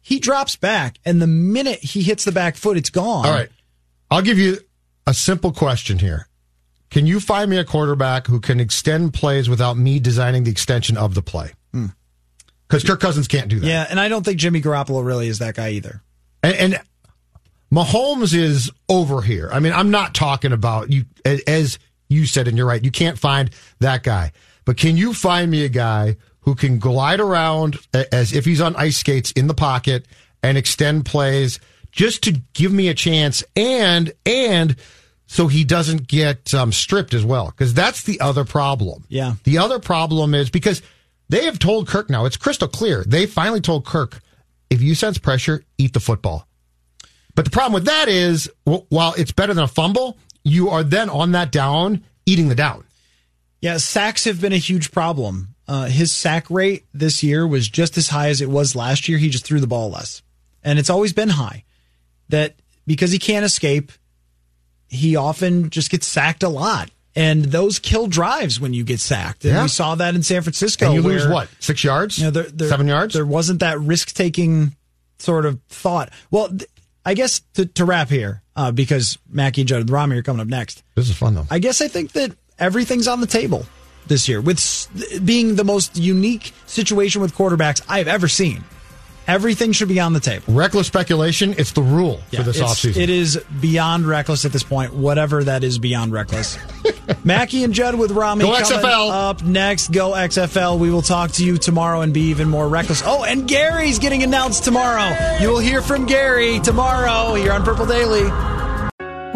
Speaker 3: He drops back and the minute he hits the back foot, it's gone.
Speaker 11: All right. I'll give you a simple question here. Can you find me a quarterback who can extend plays without me designing the extension of the play? Hmm. Because Kirk Cousins can't do that.
Speaker 3: Yeah, and I don't think Jimmy Garoppolo really is that guy either.
Speaker 11: And, and Mahomes is over here. I mean, I'm not talking about you, as you said, and you're right. You can't find that guy. But can you find me a guy who can glide around as if he's on ice skates in the pocket and extend plays just to give me a chance and, and, so he doesn't get um, stripped as well because that's the other problem.
Speaker 3: Yeah.
Speaker 11: The other problem is because they have told Kirk now, it's crystal clear. They finally told Kirk, if you sense pressure, eat the football. But the problem with that is, while it's better than a fumble, you are then on that down eating the down.
Speaker 3: Yeah, sacks have been a huge problem. Uh, his sack rate this year was just as high as it was last year. He just threw the ball less. And it's always been high. That because he can't escape, he often just gets sacked a lot. And those kill drives when you get sacked. And
Speaker 11: Yeah.
Speaker 3: we saw that in San Francisco.
Speaker 11: And you lose what? Six yards?
Speaker 3: you know, there, there-
Speaker 11: Seven yards?
Speaker 3: There wasn't that risk taking sort of thought. Well, th- I guess to, to wrap here, uh, because Mackey and Judd Rami are coming up next.
Speaker 11: This is fun though.
Speaker 3: I guess I think that everything's on the table. this year, with s- being the most unique situation with quarterbacks I've ever seen. Everything should be on the table.
Speaker 11: Reckless speculation, it's the rule
Speaker 3: Yeah,
Speaker 11: for this offseason.
Speaker 3: It is beyond reckless at this point, whatever that is beyond reckless. Mackey and Judd with Rami
Speaker 11: Go XFL.
Speaker 3: up next. Go XFL. We will talk to you tomorrow and be even more reckless. Oh, and Gary's getting announced tomorrow. You will hear from Gary tomorrow here on Purple Daily.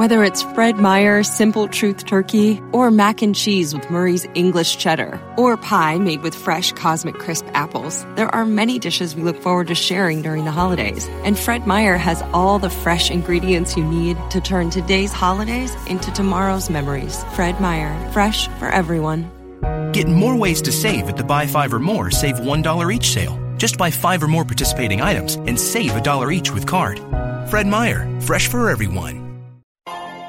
Speaker 12: Whether it's Fred Meyer Simple Truth Turkey, or mac and cheese with Murray's English Cheddar, or pie made with fresh Cosmic Crisp apples, there are many dishes we look forward to sharing during the holidays. And Fred Meyer has all the fresh ingredients you need to turn today's holidays into tomorrow's memories. Fred Meyer, fresh for everyone.
Speaker 13: Get more ways to save at the Buy Five or More Save $1 each sale. Just buy five or more participating items and save a dollar each with card. Fred Meyer, fresh for everyone.